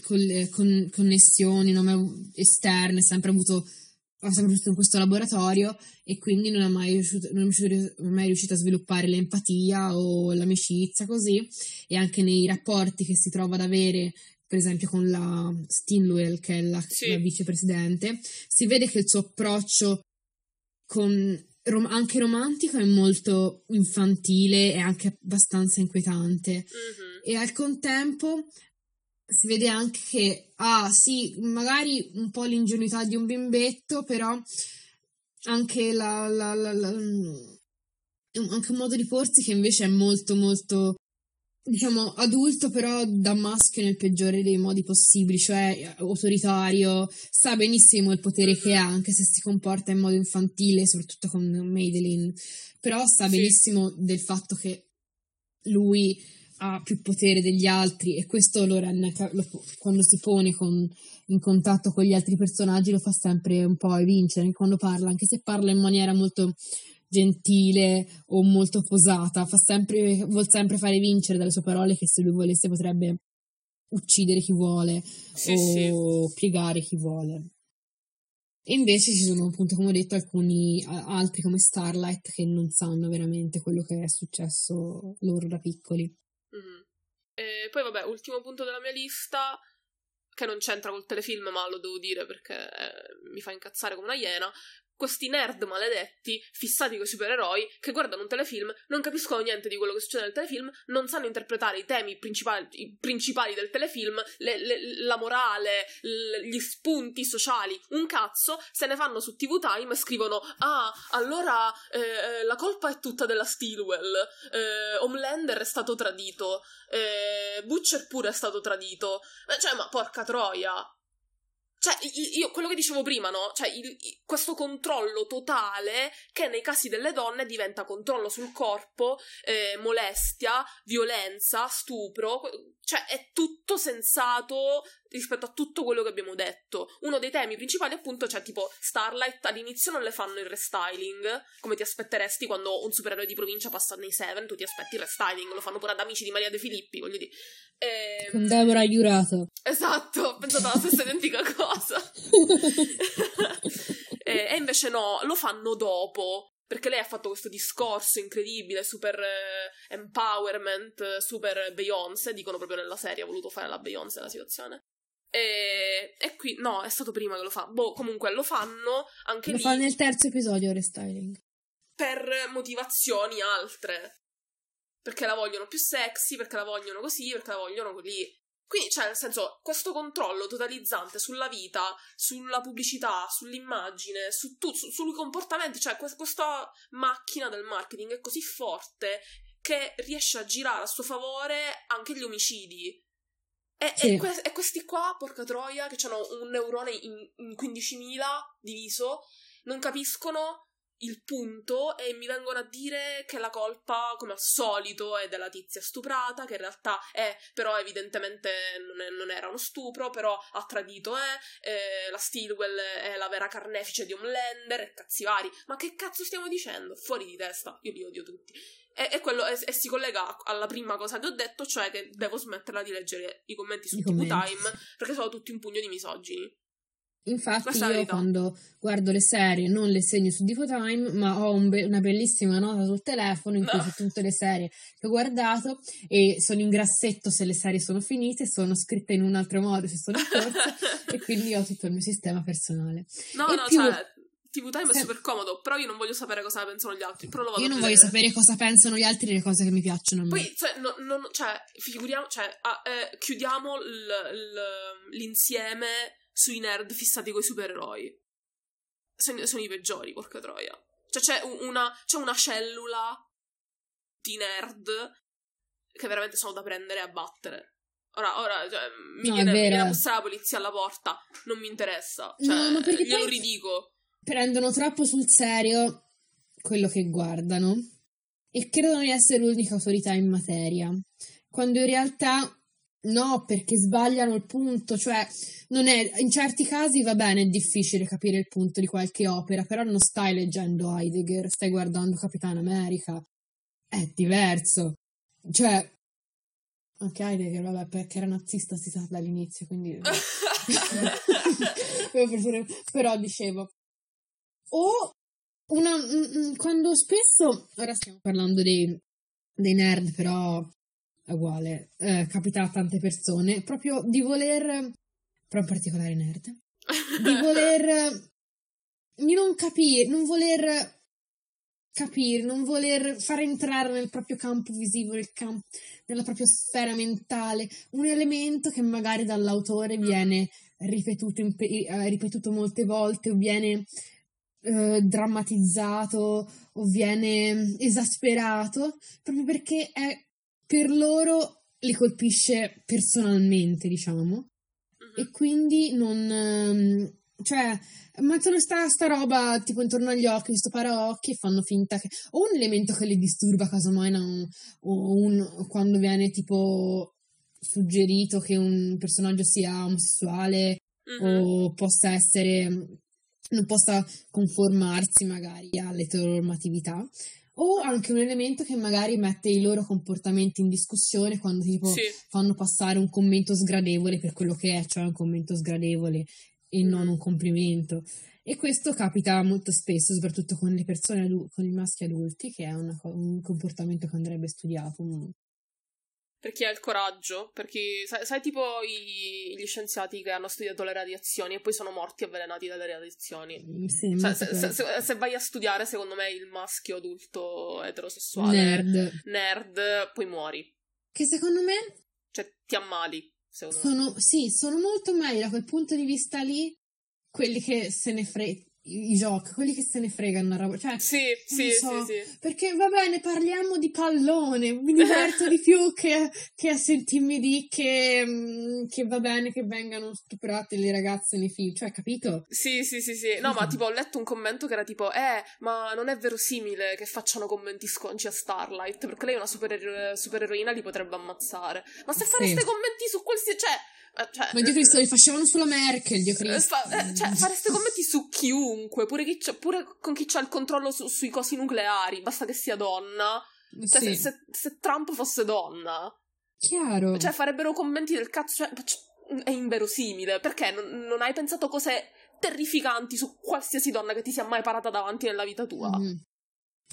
con, con, connessioni non esterne, sempre avuto ha sempre vissuto in questo laboratorio e quindi non è mai riuscito, non è mai riuscito a sviluppare l'empatia o l'amicizia così e anche nei rapporti che si trova ad avere per esempio con la Stinwell che è la, sì. la vicepresidente si vede che il suo approccio con, rom- anche romantico è molto infantile e anche abbastanza inquietante mm-hmm. E al contempo si vede anche che ha, ah, sì, magari un po' l'ingenuità di un bimbetto, però anche la, la, la, la anche un modo di porsi che invece è molto molto diciamo adulto però da maschio nel peggiore dei modi possibili cioè autoritario sa benissimo il potere che ha anche se si comporta in modo infantile soprattutto con Madeline. Però sa benissimo del fatto che lui ha più potere degli altri e questo lo rende, lo, quando si pone con, in contatto con gli altri personaggi lo fa sempre un po' vincere quando parla, anche se parla in maniera molto gentile o molto posata, fa sempre, vuol sempre fare vincere dalle sue parole che se lui volesse potrebbe uccidere chi vuole sì, o sì. piegare chi vuole. E invece ci sono appunto, come ho detto, alcuni altri come Starlight che non sanno veramente quello che è successo loro da piccoli. Mm-hmm. E poi vabbè, ultimo punto della mia lista, che non c'entra col telefilm, ma lo devo dire perché eh, mi fa incazzare come una iena questi nerd maledetti, fissati con i supereroi, che guardano un telefilm, non capiscono niente di quello che succede nel telefilm, non sanno interpretare i temi principali, i principali del telefilm, le, le, la morale, l, gli spunti sociali, un cazzo, se ne fanno su TV Time e scrivono ah, allora eh, la colpa è tutta della Stilwell, eh, Homelander è stato tradito, eh, Butcher pure è stato tradito, cioè ma porca troia, cioè, io, quello che dicevo prima, no? Cioè, il, questo controllo totale che nei casi delle donne diventa controllo sul corpo, eh, molestia, violenza, stupro. Cioè, è tutto sensato rispetto a tutto quello che abbiamo detto. Uno dei temi principali, appunto, cioè, tipo, Starlight all'inizio non le fanno il restyling, come ti aspetteresti quando un supereroe di provincia passa nei Seven, tu ti aspetti il restyling, lo fanno pure ad amici di Maria De Filippi, voglio dire. E... Con Deborah Giurato. Esatto, ho pensato alla stessa identica [laughs] cosa. [laughs] e, e invece no, lo fanno dopo perché lei ha fatto questo discorso incredibile, super eh, empowerment, super Beyoncé, dicono proprio nella serie, ha voluto fare la Beyoncé la situazione. E, e, qui, no, è stato prima che lo fa. Boh, comunque lo fanno anche lo lì. Lo fa nel terzo episodio, restyling. Per motivazioni altre. Perché la vogliono più sexy, perché la vogliono così, perché la vogliono così. Quindi, cioè, nel senso, questo controllo totalizzante sulla vita, sulla pubblicità, sull'immagine, su tu, su, sui comportamenti, cioè, questa macchina del marketing è così forte che riesce a girare a suo favore anche gli omicidi. E, sì. e, que- e questi qua, porca troia, che hanno un neurone in, in 15.000 diviso, non capiscono il punto e mi vengono a dire che la colpa, come al solito, è della tizia stuprata, che in realtà è, però evidentemente non, è, non era uno stupro, però ha tradito, eh, eh, la Stilwell è la vera carnefice di Homelander, e cazzi vari. Ma che cazzo stiamo dicendo? Fuori di testa, io li odio tutti. E, e, quello, e, e si collega alla prima cosa che ho detto, cioè che devo smetterla di leggere i commenti su I commenti. Time, perché sono tutti un pugno di misogini. Infatti io quando guardo le serie non le segno su Divo Time, ma ho un be- una bellissima nota sul telefono in cui no. c'è tutte le serie che ho guardato e sono in grassetto se le serie sono finite, sono scritte in un altro modo se sono in corso [laughs] e quindi ho tutto il mio sistema personale. No, e no, più... cioè TV Time è super comodo, però io non voglio sapere cosa pensano gli altri. Però lo vado io non voglio sapere cosa pensano gli altri delle cose che mi piacciono a me. Poi, cioè, no, no, cioè figuriamo, cioè, ah, eh, chiudiamo l- l- l'insieme sui nerd fissati coi supereroi. Sono, sono i peggiori, porca troia. Cioè, c'è una, c'è una cellula di nerd che veramente sono da prendere e abbattere. Ora, ora cioè, mi, no, viene, viene a bussare la polizia alla porta, non mi interessa. Cioè, no, glielo ridico. Prendono troppo sul serio quello che guardano e credono di essere l'unica autorità in materia, quando in realtà No, perché sbagliano il punto, cioè non è, in certi casi va bene, è difficile capire il punto di qualche opera, però non stai leggendo Heidegger, stai guardando Capitan America è diverso. Cioè, ok, che vabbè, perché era nazista si sa dall'inizio, quindi... [laughs] [laughs] Però dicevo, o una, quando spesso, ora stiamo parlando dei, dei nerd, però è uguale, eh, capita a tante persone, proprio di voler, però in particolare nerd, di [laughs] voler, di non capire, non voler capire, non voler far entrare nel proprio campo visivo, nel campo, nella propria sfera mentale, un elemento che magari dall'autore viene ripetuto, eh, ripetuto molte volte o viene eh, drammatizzato o viene esasperato proprio perché è, per loro li colpisce personalmente, diciamo, uh-huh. e quindi non... Um, cioè, mettono sta, sta roba tipo intorno agli occhi, questo paraocchi e fanno finta che... O un elemento che li disturba, casomai, no? o un, quando viene tipo suggerito che un personaggio sia omosessuale uh-huh. o possa essere non possa conformarsi magari all'eteronormatività o anche un elemento che magari mette i loro comportamenti in discussione quando tipo sì. fanno passare un commento sgradevole per quello che è, cioè un commento sgradevole e non un complimento. E questo capita molto spesso, soprattutto con le persone, con i maschi adulti, che è una, un comportamento che andrebbe studiato per chi ha il coraggio, perché sai, sai tipo i, gli scienziati che hanno studiato le radiazioni e poi sono morti avvelenati dalle radiazioni. Mm, sì, cioè, se, se, se, se, vai a studiare, secondo me, il maschio adulto eterosessuale nerd, nerd poi muori. Che secondo me... Cioè, ti ammali, secondo sono, me. Sì, sono molto meglio da quel punto di vista lì quelli che se ne fregano i, giochi, quelli che se ne fregano roba. Cioè, sì, sì, so, sì, sì, Perché va bene, parliamo di pallone. Mi diverto di più che, che a sentirmi di che, mm, che, va bene che vengano stuprate le ragazze nei film. Cioè, capito? Sì, sì, sì, sì. No, ma tipo ho letto un commento che era tipo, eh, ma non è verosimile che facciano commenti sconci a Starlight, perché lei è una super, supereroina, li potrebbe ammazzare. Ma se fareste sì. commenti su questi, cioè eh, cioè, ma Dio Cristo, li facevano sulla Merkel, Dio Cristo. Fa, eh, cioè, fareste commenti su chiunque, pure, chi pure con chi ha il controllo su, sui cosi nucleari, basta che sia donna. Cioè, sì. se, se, se, Trump fosse donna. Chiaro. Cioè, farebbero commenti del cazzo, cioè, è inverosimile. Perché non, non, hai pensato cose terrificanti su qualsiasi donna che ti sia mai parata davanti nella vita tua? Mm-hmm.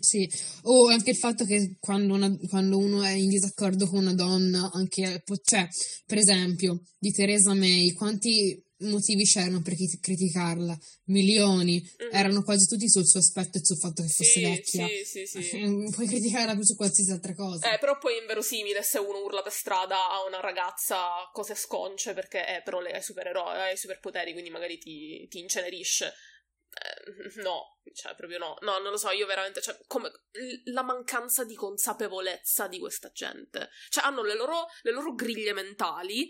Sì, o anche il fatto che quando, una, quando, uno è in disaccordo con una donna, anche, cioè, per esempio, di Theresa May, quanti motivi c'erano per criticarla? Milioni, mm-hmm. erano quasi tutti sul suo aspetto e sul fatto che fosse sì, vecchia. Sì, sì, sì. [laughs] Puoi criticarla più su qualsiasi altra cosa. Eh, però poi è inverosimile se uno urla per strada a una ragazza cose sconce perché, eh, però lei è supereroe, ha i superpoteri, quindi magari ti, ti incenerisce eh, no, cioè proprio no, no, non lo so, io veramente, cioè, come la mancanza di consapevolezza di questa gente, cioè hanno le loro, le loro griglie mentali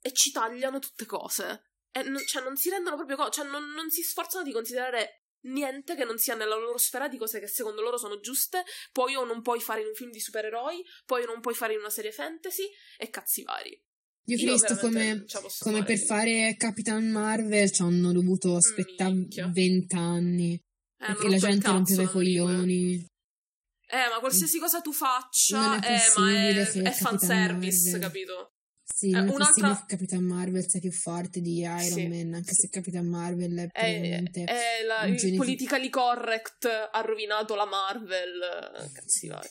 e ci tagliano tutte cose, e non, cioè non si rendono proprio conto, cioè non, non si sforzano di considerare niente che non sia nella loro sfera di cose che secondo loro sono giuste, poi o non puoi fare in un film di supereroi, poi o non puoi fare in una serie fantasy e cazzi vari. Io ho visto come, come per fare Capitan Marvel ci hanno dovuto aspettare vent'anni. Eh, perché la gente rompeva i coglioni. Eh, ma qualsiasi cosa tu faccia, è eh, ma è, è fanservice, Marvel. capito? Sì, non eh, un'altra... Capitan Marvel sia più forte di Iron sì, Man, anche se Capitan Marvel è. È, è la, il genetico... politically correct ha rovinato la Marvel, cazzi vai.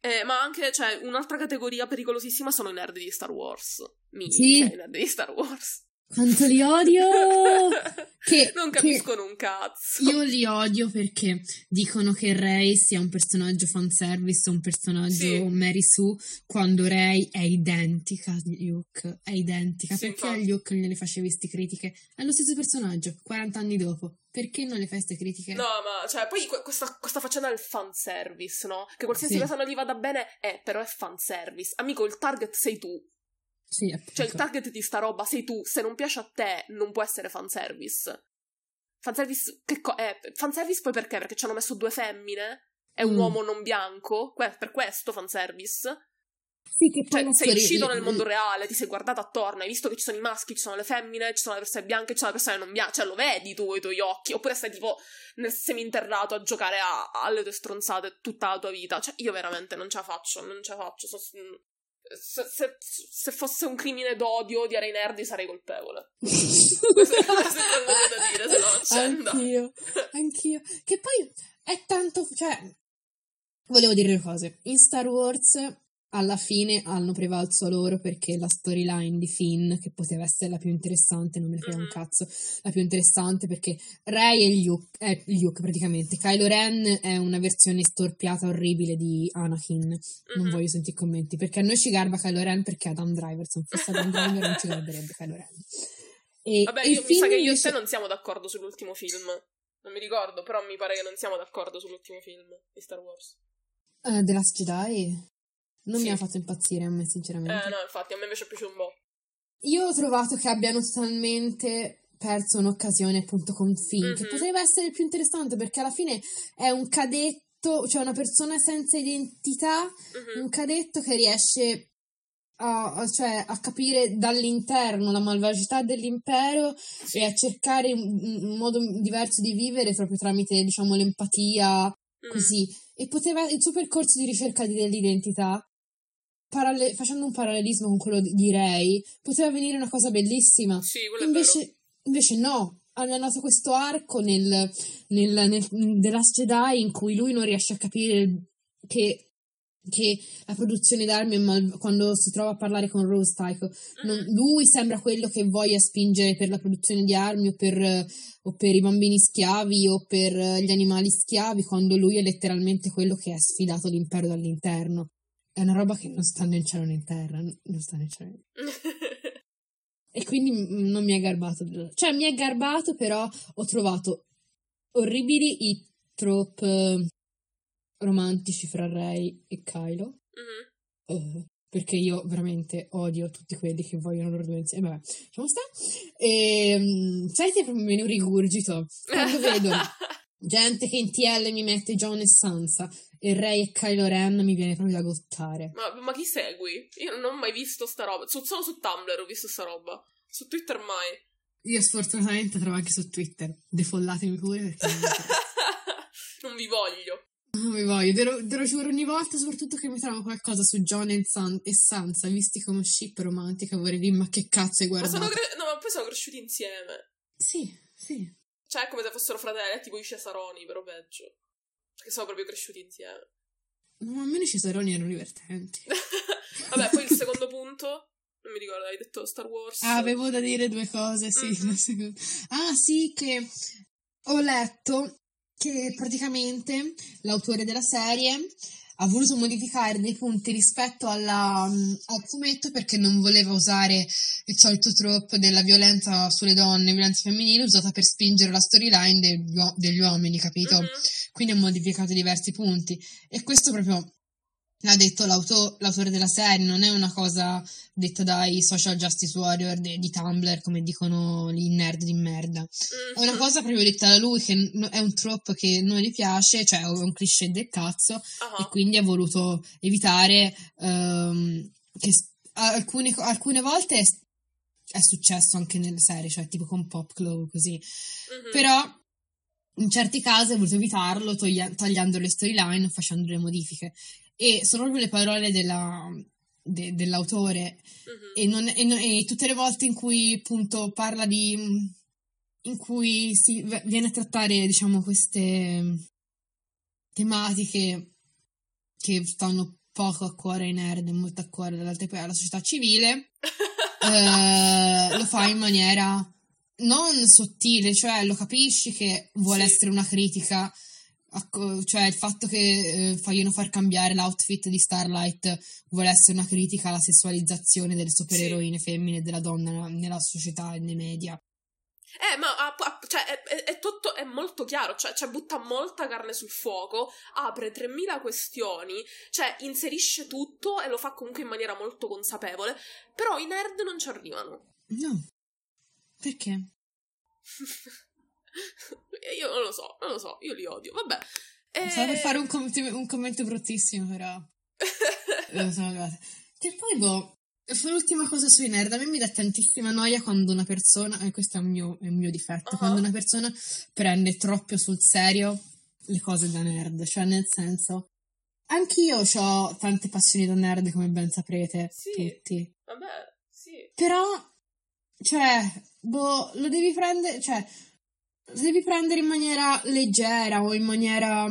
Eh, ma anche, cioè, un'altra categoria pericolosissima sono i nerd di Star Wars. Mi, sì. Cioè, i nerd di Star Wars. Quanto li odio! [laughs] che, non capiscono che un cazzo. Io li odio perché dicono che Rey sia un personaggio fanservice, un personaggio sì. Mary Sue, quando Rey è identica a Luke. È identica. Sì, perché a Luke non gliele facevi queste critiche? È lo stesso personaggio, 40 anni dopo. Perché non le fai queste critiche? No, ma cioè, poi questa, questa faccenda del fanservice, no? Che qualsiasi sì. cosa non gli vada bene, è, però è fanservice. Amico, il target sei tu. Sì, cioè il target di sta roba sei tu, se non piace a te non può essere fanservice. Fanservice, che co- è? Fanservice poi perché? Perché ci hanno messo due femmine? È un mm. uomo non bianco? Que- per questo fanservice? Sì, che poi Cioè, sei l'attori- uscito nel mondo reale, ti sei guardato attorno, hai visto che ci sono i maschi, ci sono le femmine, ci sono le persone bianche, ci sono le persone non bianche, cioè lo vedi tu i tuoi occhi, oppure stai tipo nel seminterrato a giocare a- alle tue stronzate tutta la tua vita. Cioè, io veramente non ce la faccio, non ce la faccio. so- se, se- se fosse un crimine d'odio odiare i nerd sarei colpevole. [laughs] Questo è quello che da dire, se no c'è da- Anch'io, anch'io. Che poi è tanto, cioè, volevo dire due cose. In Star Wars, alla fine hanno prevalso loro perché la storyline di Finn, che poteva essere la più interessante, non me ne frega un cazzo, la più interessante perché Rey e Luke, eh, Luke praticamente, Kylo Ren è una versione storpiata orribile di Anakin. Non voglio sentire commenti, perché a noi ci garba Kylo Ren perché Adam Driver, se non fosse Adam [laughs] Driver non ci garberebbe Kylo Ren. E Vabbè, io, mi sa che io e te non siamo d'accordo sull'ultimo film. Non mi ricordo, però mi pare che non siamo d'accordo sull'ultimo film di Star Wars. Eh, The Last Jedi non Sì. mi ha fatto impazzire a me, sinceramente. Eh, no, infatti, a me invece è piaciuto un po'. Io ho trovato che abbiano totalmente perso un'occasione appunto con Finn, che Mhm. poteva essere più interessante perché alla fine è un cadetto, cioè una persona senza identità, Mhm. un cadetto che riesce a, cioè, a capire dall'interno la malvagità dell'impero e a cercare un, un modo diverso di vivere proprio tramite, diciamo, l'empatia, Mm. così. E poteva, il suo percorso di ricerca dell'identità, paralle- facendo un parallelismo con quello di Rey, poteva venire una cosa bellissima. Sì, Invece, invece no, hanno dato questo arco nel, nel, nel The Last Jedi in cui lui non riesce a capire che, che la produzione d'armi è mal- quando si trova a parlare con Rose Tycho, vero. non- lui sembra quello che voglia spingere per la produzione di armi o per, o per i bambini schiavi o per eh, gli animali schiavi, quando lui è letteralmente quello che ha sfidato l'impero dall'interno. È una roba che non sta né in cielo né in terra, non sta né in cielo [laughs] e quindi non mi è garbato. Cioè, mi è garbato, però ho trovato orribili i trope eh, romantici fra Ray e Kylo. Mhm. eh, perché io veramente odio tutti quelli che vogliono loro due insieme. Vabbè, lasciamo stare. E, mm, sai che proprio me ne rigurgito quando vedo [laughs] gente che in TL mi mette John e Sansa e Ray e Kylo Ren mi viene proprio da gottare. Ma, ma chi segui? Io non ho mai visto sta roba. Su- solo su Tumblr ho visto sta roba. Su Twitter mai. Io sfortunatamente trovo anche su Twitter. Defollatemi pure perché [laughs] [laughs] non vi voglio. Non mi voglio, te lo, te lo giuro ogni volta, soprattutto che mi trovo qualcosa su John e, San- e Sansa, visti come ship romantica, vorrei dire, ma che cazzo hai Ma guardato? sono cre- no, ma poi sono cresciuti insieme. Sì, sì. Cioè, è come se fossero fratelli, tipo i Cesaroni, però peggio. Perché sono proprio cresciuti insieme. No, almeno i Cesaroni erano divertenti. [laughs] Vabbè, poi il secondo punto. Non mi ricordo, hai detto Star Wars. Ah, avevo da dire due cose, sì. Mhm. seconda. Ah, sì, che ho letto che praticamente l'autore della serie ha voluto modificare dei punti rispetto alla, mm, al fumetto perché non voleva usare il solito trope della violenza sulle donne, violenza femminile usata per spingere la storyline degli, uo- degli uomini, capito? Mhm. Quindi ha modificato diversi punti e questo proprio l'ha detto l'auto- l'autore della serie, non è una cosa detta dai social justice warrior de- di Tumblr come dicono i nerd di merda. È una Mhm. cosa proprio detta da lui che è un trope che non gli piace, cioè è un cliché del cazzo Ah, e quindi ha voluto evitare ehm, che alcune, alcune volte è, è successo anche nelle serie, cioè tipo con Pop Glow così. mhm. Però in certi casi ha voluto evitarlo toglia- tagliando le storyline o facendo le modifiche. E sono proprio le parole della- de- dell'autore. Mhm. E, non- e non- e tutte le volte in cui appunto parla di. in cui si viene a trattare, diciamo, queste tematiche che stanno poco a cuore ai nerd e molto a cuore dall'altra parte alla società civile, [laughs] eh, lo fa in maniera non sottile, cioè lo capisci che vuole Sì. essere una critica, cioè il fatto che eh, vogliono far cambiare l'outfit di Starlight vuole essere una critica alla sessualizzazione delle supereroine femmine e della donna nella, nella società e nei media. Eh, ma ah, ah, cioè, è, è- è tutto è molto chiaro, cioè, cioè butta molta carne sul fuoco, apre 3000 questioni, cioè inserisce tutto e lo fa comunque in maniera molto consapevole, però i nerd non ci arrivano. No. Perché? [laughs] [laughs] E io non lo so, non lo so, io li odio, vabbè. Eh, Stavo per fare un commento, un commento bruttissimo, però. [laughs] eh, sono arrivata. Che poi, boh, l'ultima cosa sui nerd, a me mi dà tantissima noia quando una persona, e questo è un mio, è un mio difetto, uh-huh. quando una persona prende troppo sul serio le cose da nerd, cioè nel senso, anch'io ho tante passioni da nerd come ben saprete, sì, tutti. Vabbè, sì. Però, cioè, boh, lo devi prendere, cioè, devi prendere in maniera leggera o in maniera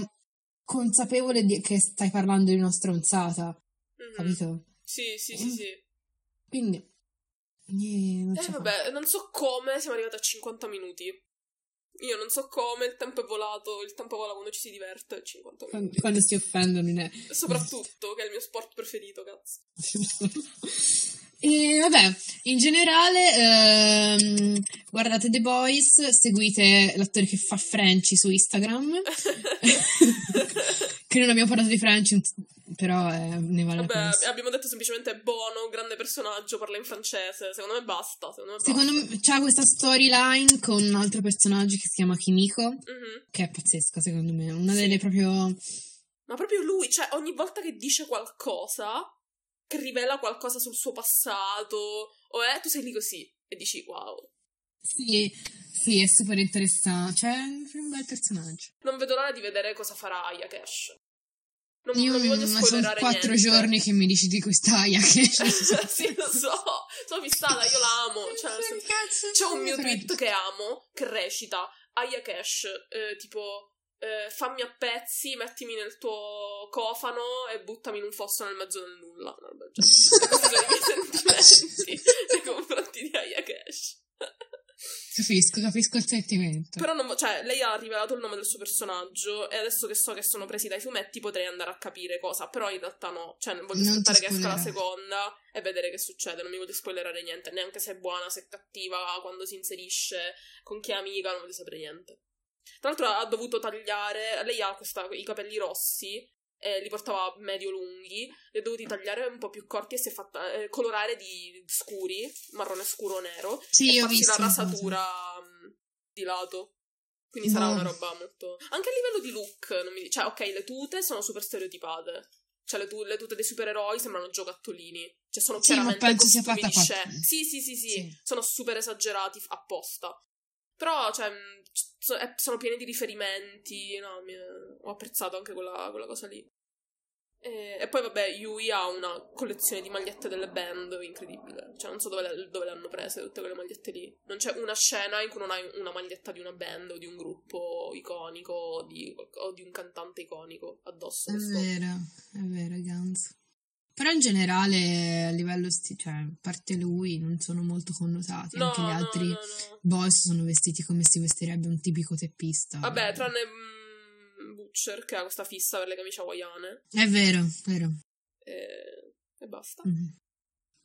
consapevole di, che stai parlando di una stronzata, mm-hmm. capito? Sì, sì, sì, sì. Quindi, eh, non eh, vabbè, non so come siamo arrivati a 50 minuti. Io non so come, il tempo è volato, il tempo vola quando ci si diverte, 50 minuti. Quando, si offendono, ne... Soprattutto, che è il mio sport preferito, cazzo. [laughs] e vabbè, in generale, ehm, guardate The Boys, seguite l'attore che fa Frenchy su Instagram. [laughs] che non abbiamo parlato di Frenchy, però eh, ne vale Vabbè, la pena. abbiamo detto semplicemente è buono, grande personaggio, parla in francese. Secondo me basta. Secondo me, secondo basta. me c'ha questa storyline con un altro personaggio che si chiama Kimiko, mm-hmm. che è pazzesca, secondo me. Una sì. delle proprio. Ma proprio lui, cioè, ogni volta che dice qualcosa, che rivela qualcosa sul suo passato, o è, tu sei lì così e dici wow. Sì, sì, è super interessante. Cioè, è un bel personaggio. Non vedo l'ora di vedere cosa farà Aya Cash. Non, Io non mi voglio sono quattro niente. giorni che mi dici di questa Aya Cash. [laughs] sì, lo so. Sono fissata, io la amo. Cioè, c'è un mio tweet che amo che recita Aya Cash, eh, tipo eh, fammi a pezzi, mettimi nel tuo cofano e buttami in un fosso nel mezzo del nulla. Vabbè, già. Questi sono i miei sentimenti [laughs] nei confronti di Aya Cash. Capisco, capisco il sentimento. Però non, cioè, lei ha rivelato il nome del suo personaggio e adesso che so che sono presi dai fumetti potrei andare a capire cosa, però in realtà no, cioè voglio non aspettare che esca la seconda e vedere che succede, non mi voglio spoilerare niente, neanche se è buona, se è cattiva, quando si inserisce, con chi è amica, non voglio sapere niente. Tra l'altro ha dovuto tagliare, lei ha questa, i capelli rossi eh, li portava medio lunghi, li ho dovuti tagliare un po' più corti e si è fatta eh, colorare di scuri, marrone scuro o nero, sì, e ho visto la rasatura mh, mm, di lato. Quindi sarà una roba molto... Anche a livello di look, non mi... cioè ok, le tute sono super stereotipate. Cioè le, tu- le tute dei supereroi sembrano giocattolini. Cioè sono sì, chiaramente ma penso sia fatta di. Sì, sì, sì, sì, sì, sono super esagerati apposta. Però, cioè, mm, sono pieni di riferimenti. No, ho apprezzato anche quella, quella cosa lì. E, e, poi vabbè, Yui ha una collezione di magliette delle band incredibile. Cioè, non so dove le, dove le, hanno prese tutte quelle magliette lì. Non c'è una scena in cui non hai una maglietta di una band o di un gruppo iconico o di, o di un cantante iconico addosso. È vero, è vero, Gans. Però in generale a livello sti- cioè, a parte lui, non sono molto connotati. No, Anche gli altri no, no, boss sono vestiti come si vestirebbe un tipico teppista. Vabbè, tranne Butcher che ha questa fissa per le camicie hawaiane. È vero, vero. E, e basta. Mm-hmm.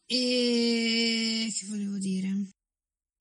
E che volevo dire?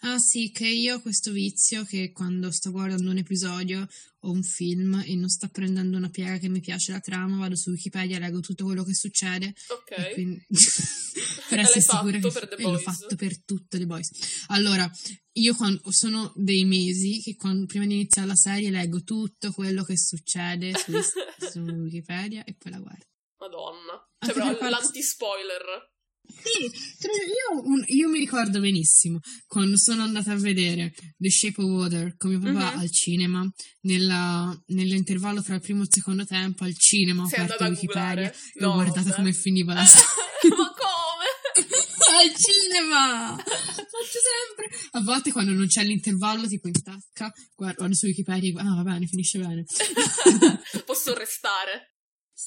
Ah sì, che io ho questo vizio che quando sto guardando un episodio o un film e non sto prendendo una piega che mi piace la trama, vado su Wikipedia, leggo tutto quello che succede. Ok. Quindi... [laughs] per essere sicura che per l'ho fatto per tutte le boys. Allora, io quando, sono dei mesi che quando, prima di iniziare la serie leggo tutto quello che succede su, [laughs] su Wikipedia e poi la guardo. Madonna. Cioè, però l'anti-spoiler. Sì, io, io, mi ricordo benissimo quando sono andata a vedere The Shape of Water con mio papà uh-huh. al cinema, nella, nell'intervallo fra il primo e il secondo tempo al cinema, ho aperto Wikipedia e ho guardato vabbè. come finiva la storia. [laughs] Ma come? [laughs] al cinema! Faccio sempre. A volte quando non c'è l'intervallo, tipo in tasca, guardo su Wikipedia e dico, ah va bene, finisce bene. [laughs] Posso restare.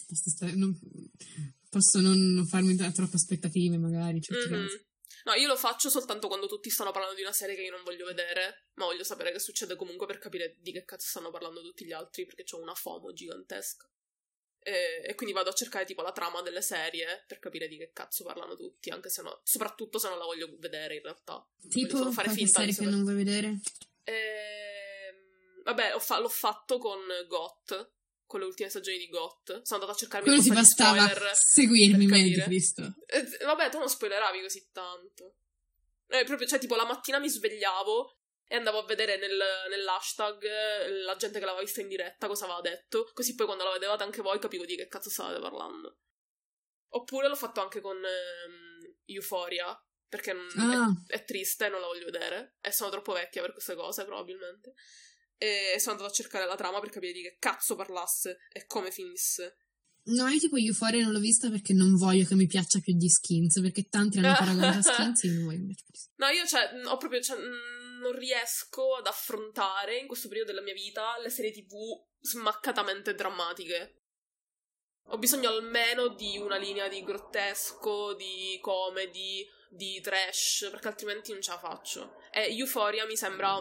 Posso stare, non, posso non, non farmi troppe aspettative, magari. Mm-hmm. No, io lo faccio soltanto quando tutti stanno parlando di una serie che io non voglio vedere, ma voglio sapere che succede comunque per capire di che cazzo stanno parlando tutti gli altri, perché ho una FOMO gigantesca. E, e, quindi vado a cercare tipo la trama delle serie per capire di che cazzo parlano tutti, anche se no, soprattutto se non la voglio vedere in realtà. Tipo fare finta serie che non vuoi vedere? E... Ehm, vabbè, fa- l'ho fatto con GOT, con le ultime stagioni di GOT. Sono andata a cercarmi Quello ti bastava seguirmi, Cristo. Eh, vabbè, tu non spoileravi così tanto. Eh, proprio, cioè, tipo, la mattina mi svegliavo e andavo a vedere nel, nell'hashtag eh, la gente che l'aveva vista in diretta cosa aveva detto. Così poi quando la vedevate anche voi capivo di che cazzo stavate parlando. Oppure l'ho fatto anche con ehm, Euphoria, perché non- Ah. è, è triste e non la voglio vedere. E sono troppo vecchia per queste cose, probabilmente. E sono andata a cercare la trama per capire di che cazzo parlasse e come finisse. No, io tipo Euphoria non l'ho vista perché non voglio che mi piaccia più di Skins, perché tanti l'hanno paragonata a Skins e io non voglio più. No, io cioè, ho proprio, cioè, non riesco ad affrontare in questo periodo della mia vita le serie tv smaccatamente drammatiche. Ho bisogno almeno di una linea di grottesco, di comedy, di trash, perché altrimenti non ce la faccio. E Euphoria mi sembra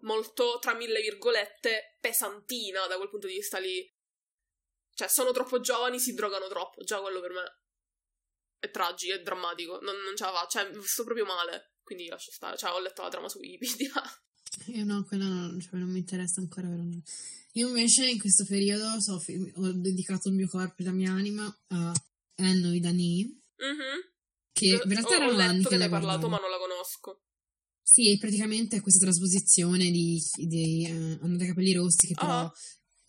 molto, tra mille virgolette, pesantina da quel punto di vista lì. Cioè, sono troppo giovani, si drogano troppo. Già quello per me è tragico, è drammatico. Non, non ce la faccio, cioè, sto proprio male. Quindi lascio stare. Cioè, ho letto la trama su Wikipedia. [laughs] Io no, quella non, cioè, non mi interessa ancora veramente. Io invece in questo periodo so, ho dedicato il mio corpo e la mia anima a Enno Idani, Mhm. che in realtà ho, ho letto che ne hai parlato, guardavo. ma non la conosco. Sì, praticamente questa trasposizione di, di eh, Anna capelli rossi che però Ah.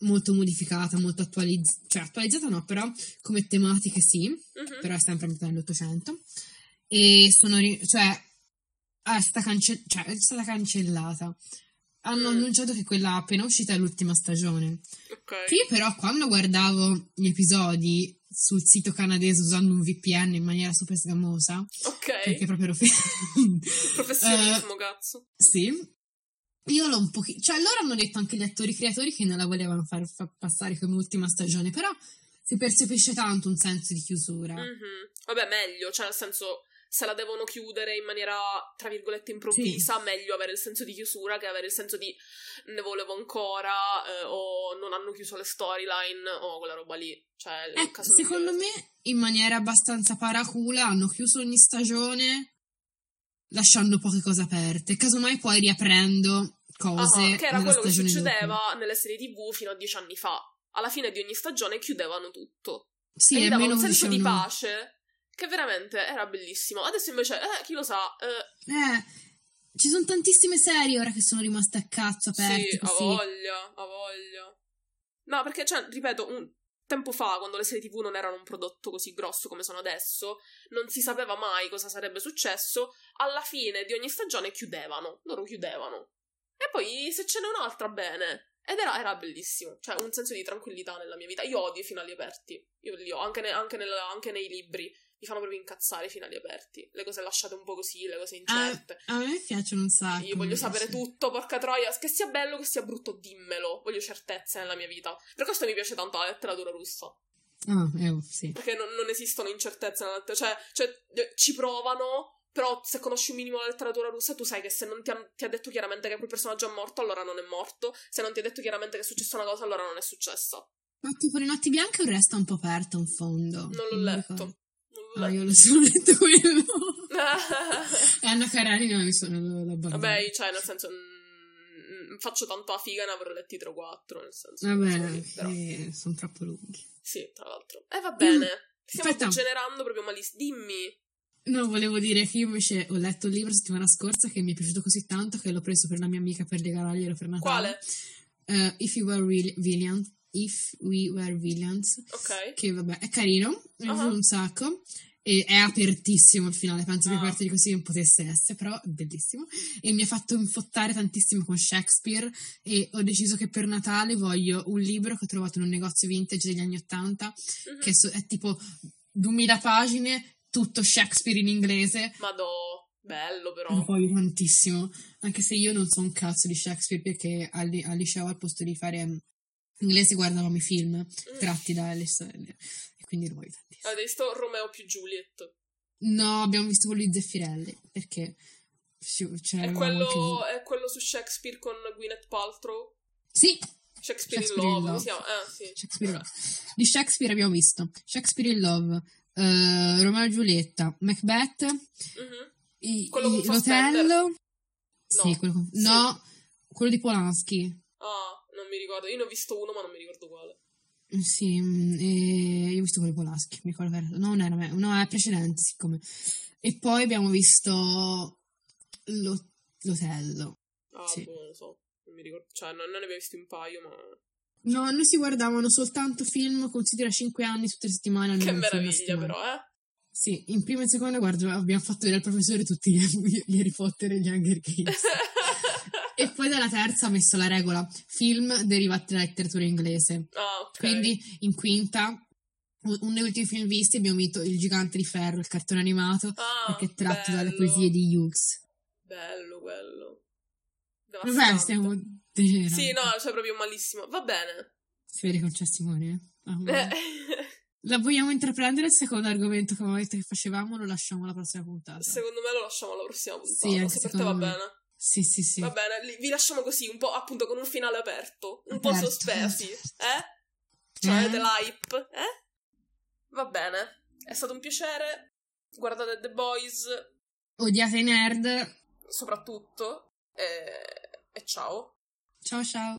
molto modificata, molto attualizzata, cioè attualizzata no, però come tematiche sì, Mhm. però è sempre a metà dell'Ottocento. E sono, ri- cioè, è stata, cance- cioè, è stata cancellata. Hanno Mm. annunciato che quella appena uscita è l'ultima stagione. Ok. Che io però quando guardavo gli episodi sul sito canadese usando un VPN in maniera super sgamosa, Ok. perché proprio ero fe- [laughs] Professionismo, Eh, cazzo. sì. Io l'ho un pochino. Cioè, loro hanno detto anche gli attori creatori che non la volevano far, far passare come ultima stagione, però si percepisce tanto un senso di chiusura. Mhm. Vabbè, meglio, cioè nel senso, se la devono chiudere in maniera, tra virgolette, improvvisa, meglio avere il senso di chiusura che avere il senso di ne volevo ancora, eh, o non hanno chiuso le storyline, o quella roba lì. Cioè, Eh, secondo me, in maniera abbastanza paracula, hanno chiuso ogni stagione lasciando poche cose aperte. Casomai poi riaprendo cose. Ah, che era quello che stagione dopo. succedeva nelle serie tv fino a dieci anni fa. Alla fine di ogni stagione chiudevano tutto. Sì, e dava un senso di dicevano- pace che veramente era bellissimo. Adesso invece, eh, chi lo sa, eh, Eh, ci sono tantissime serie ora che sono rimaste a cazzo aperte sì, così. voglia, ha voglia. No, perché, cioè, ripeto, un tempo fa, quando le serie tv non erano un prodotto così grosso come sono adesso, non si sapeva mai cosa sarebbe successo, alla fine di ogni stagione chiudevano, loro chiudevano. E poi se ce n'è un'altra, bene. Ed era, era bellissimo, cioè un senso di tranquillità nella mia vita. Io odio i finali aperti, io li ho, anche, ne- anche nel- anche nei libri. Mi fanno proprio incazzare i finali aperti. Le cose lasciate un po' così, le cose incerte. A me piacciono un sacco. Io voglio sapere tutto, porca troia. Che sia bello, che sia brutto, dimmelo. Voglio certezze nella mia vita. Per questo mi piace tanto la letteratura russa. Ah, eh, sì. Perché non, non esistono incertezze nella letteratura. Cioè, cioè, eh, ci provano. Però se conosci un minimo la letteratura russa, tu sai che se non ti ha, ti ha detto chiaramente che quel personaggio è morto, allora non è morto. Se non ti ha detto chiaramente che è successa una cosa, allora non è successa. Ma tipo le notti bianche resta un po' aperto in fondo. Non l'ho letto. Letto. io l'ho solo letto quello. [laughs] Anna Karenina mi sono l'ho abbandonato. Vabbè, cioè, nel senso. mm, mm, faccio tanto a figa, ne avrò letti 3 o 4. Nel senso. Vabbè, insomma, però. eh, sono troppo lunghi. Sì, tra l'altro. E va bene. Stiamo aspetta. generando proprio malissimo. Dimmi. No, volevo dire che io invece ho letto il libro settimana scorsa che mi è piaciuto così tanto che l'ho preso per la mia amica per regalarglielo per Natale. Quale? Eh, If You Were Real- Valiant. If We Were Villains. Ok. Che vabbè, è carino, mi è piaciuto un sacco. E è apertissimo il finale, penso che Ah. aperto di così non potesse essere, però è bellissimo. E mi ha fatto infottare tantissimo con Shakespeare e ho deciso che per Natale voglio un libro che ho trovato in un negozio vintage degli anni Ottanta, Mhm. che so- è tipo 2000 pagine, tutto Shakespeare in inglese. Madò. Bello, però. Lo voglio tantissimo, anche se io non so un cazzo di Shakespeare perché al, al liceo al posto di fare inglese guardavamo i film Mm. tratti dalle storie e quindi lo voglio tantissimo. Avete visto Romeo più Juliet? No, abbiamo visto quello di Zeffirelli perché È quello, è quello su Shakespeare con Gwyneth Paltrow? Sì, Shakespeare, Shakespeare in in Love, come Love. si chiama? Eh, sì. Shakespeare in Love. Di Shakespeare abbiamo visto Shakespeare in Love, eh, Romeo e Giulietta, Macbeth, Mhm. i- Quello i- l'Otello. Sì, No. quello con- Sì. no, quello di Polanski. Ah, non mi ricordo. Io ne ho visto uno, ma non mi ricordo quale. Sì, mm, io ho visto quello di Polanski, mi ricordo. No, non era me, no, è precedente, siccome. E poi abbiamo visto lo- l'Otello. Ah, Sì. boh, non lo so. Non mi ricordo. Cioè, non, ne avevo visto un paio, ma... No, noi si guardavano soltanto film, considera 5 anni tutte le settimane. Che almeno meraviglia, però, eh? Sì, in prima e seconda, guarda, abbiamo fatto vedere al professore tutti gli, gli Harry Potter e gli Hunger Games. [laughs] e poi dalla terza ha messo la regola, film derivati dalla letteratura inglese. ah, ok. Quindi in quinta, uno dei ultimi film visti abbiamo visto Il gigante di ferro, il cartone animato, Ah, perché tratto dalle bello. poesie di Hughes. Bello, quello. Vabbè, stiamo degenerando. Sì, no, cioè proprio malissimo. Va bene. Si vede con testimone, eh? Ah, Eh. [laughs] La vogliamo intraprendere il secondo argomento che avevamo detto che facevamo lo lasciamo alla prossima puntata? secondo me lo lasciamo alla prossima puntata. Sì, anche se per te va me. bene. Sì, sì, sì. Va bene, vi lasciamo così, un po' appunto con un finale aperto, un po' Aperto. sospesi. Eh? Cioè, Eh? avete l'hype? Eh? Va bene. È stato un piacere. Guardate The Boys, Odiate i nerd. soprattutto. E, e ciao. Ciao ciao.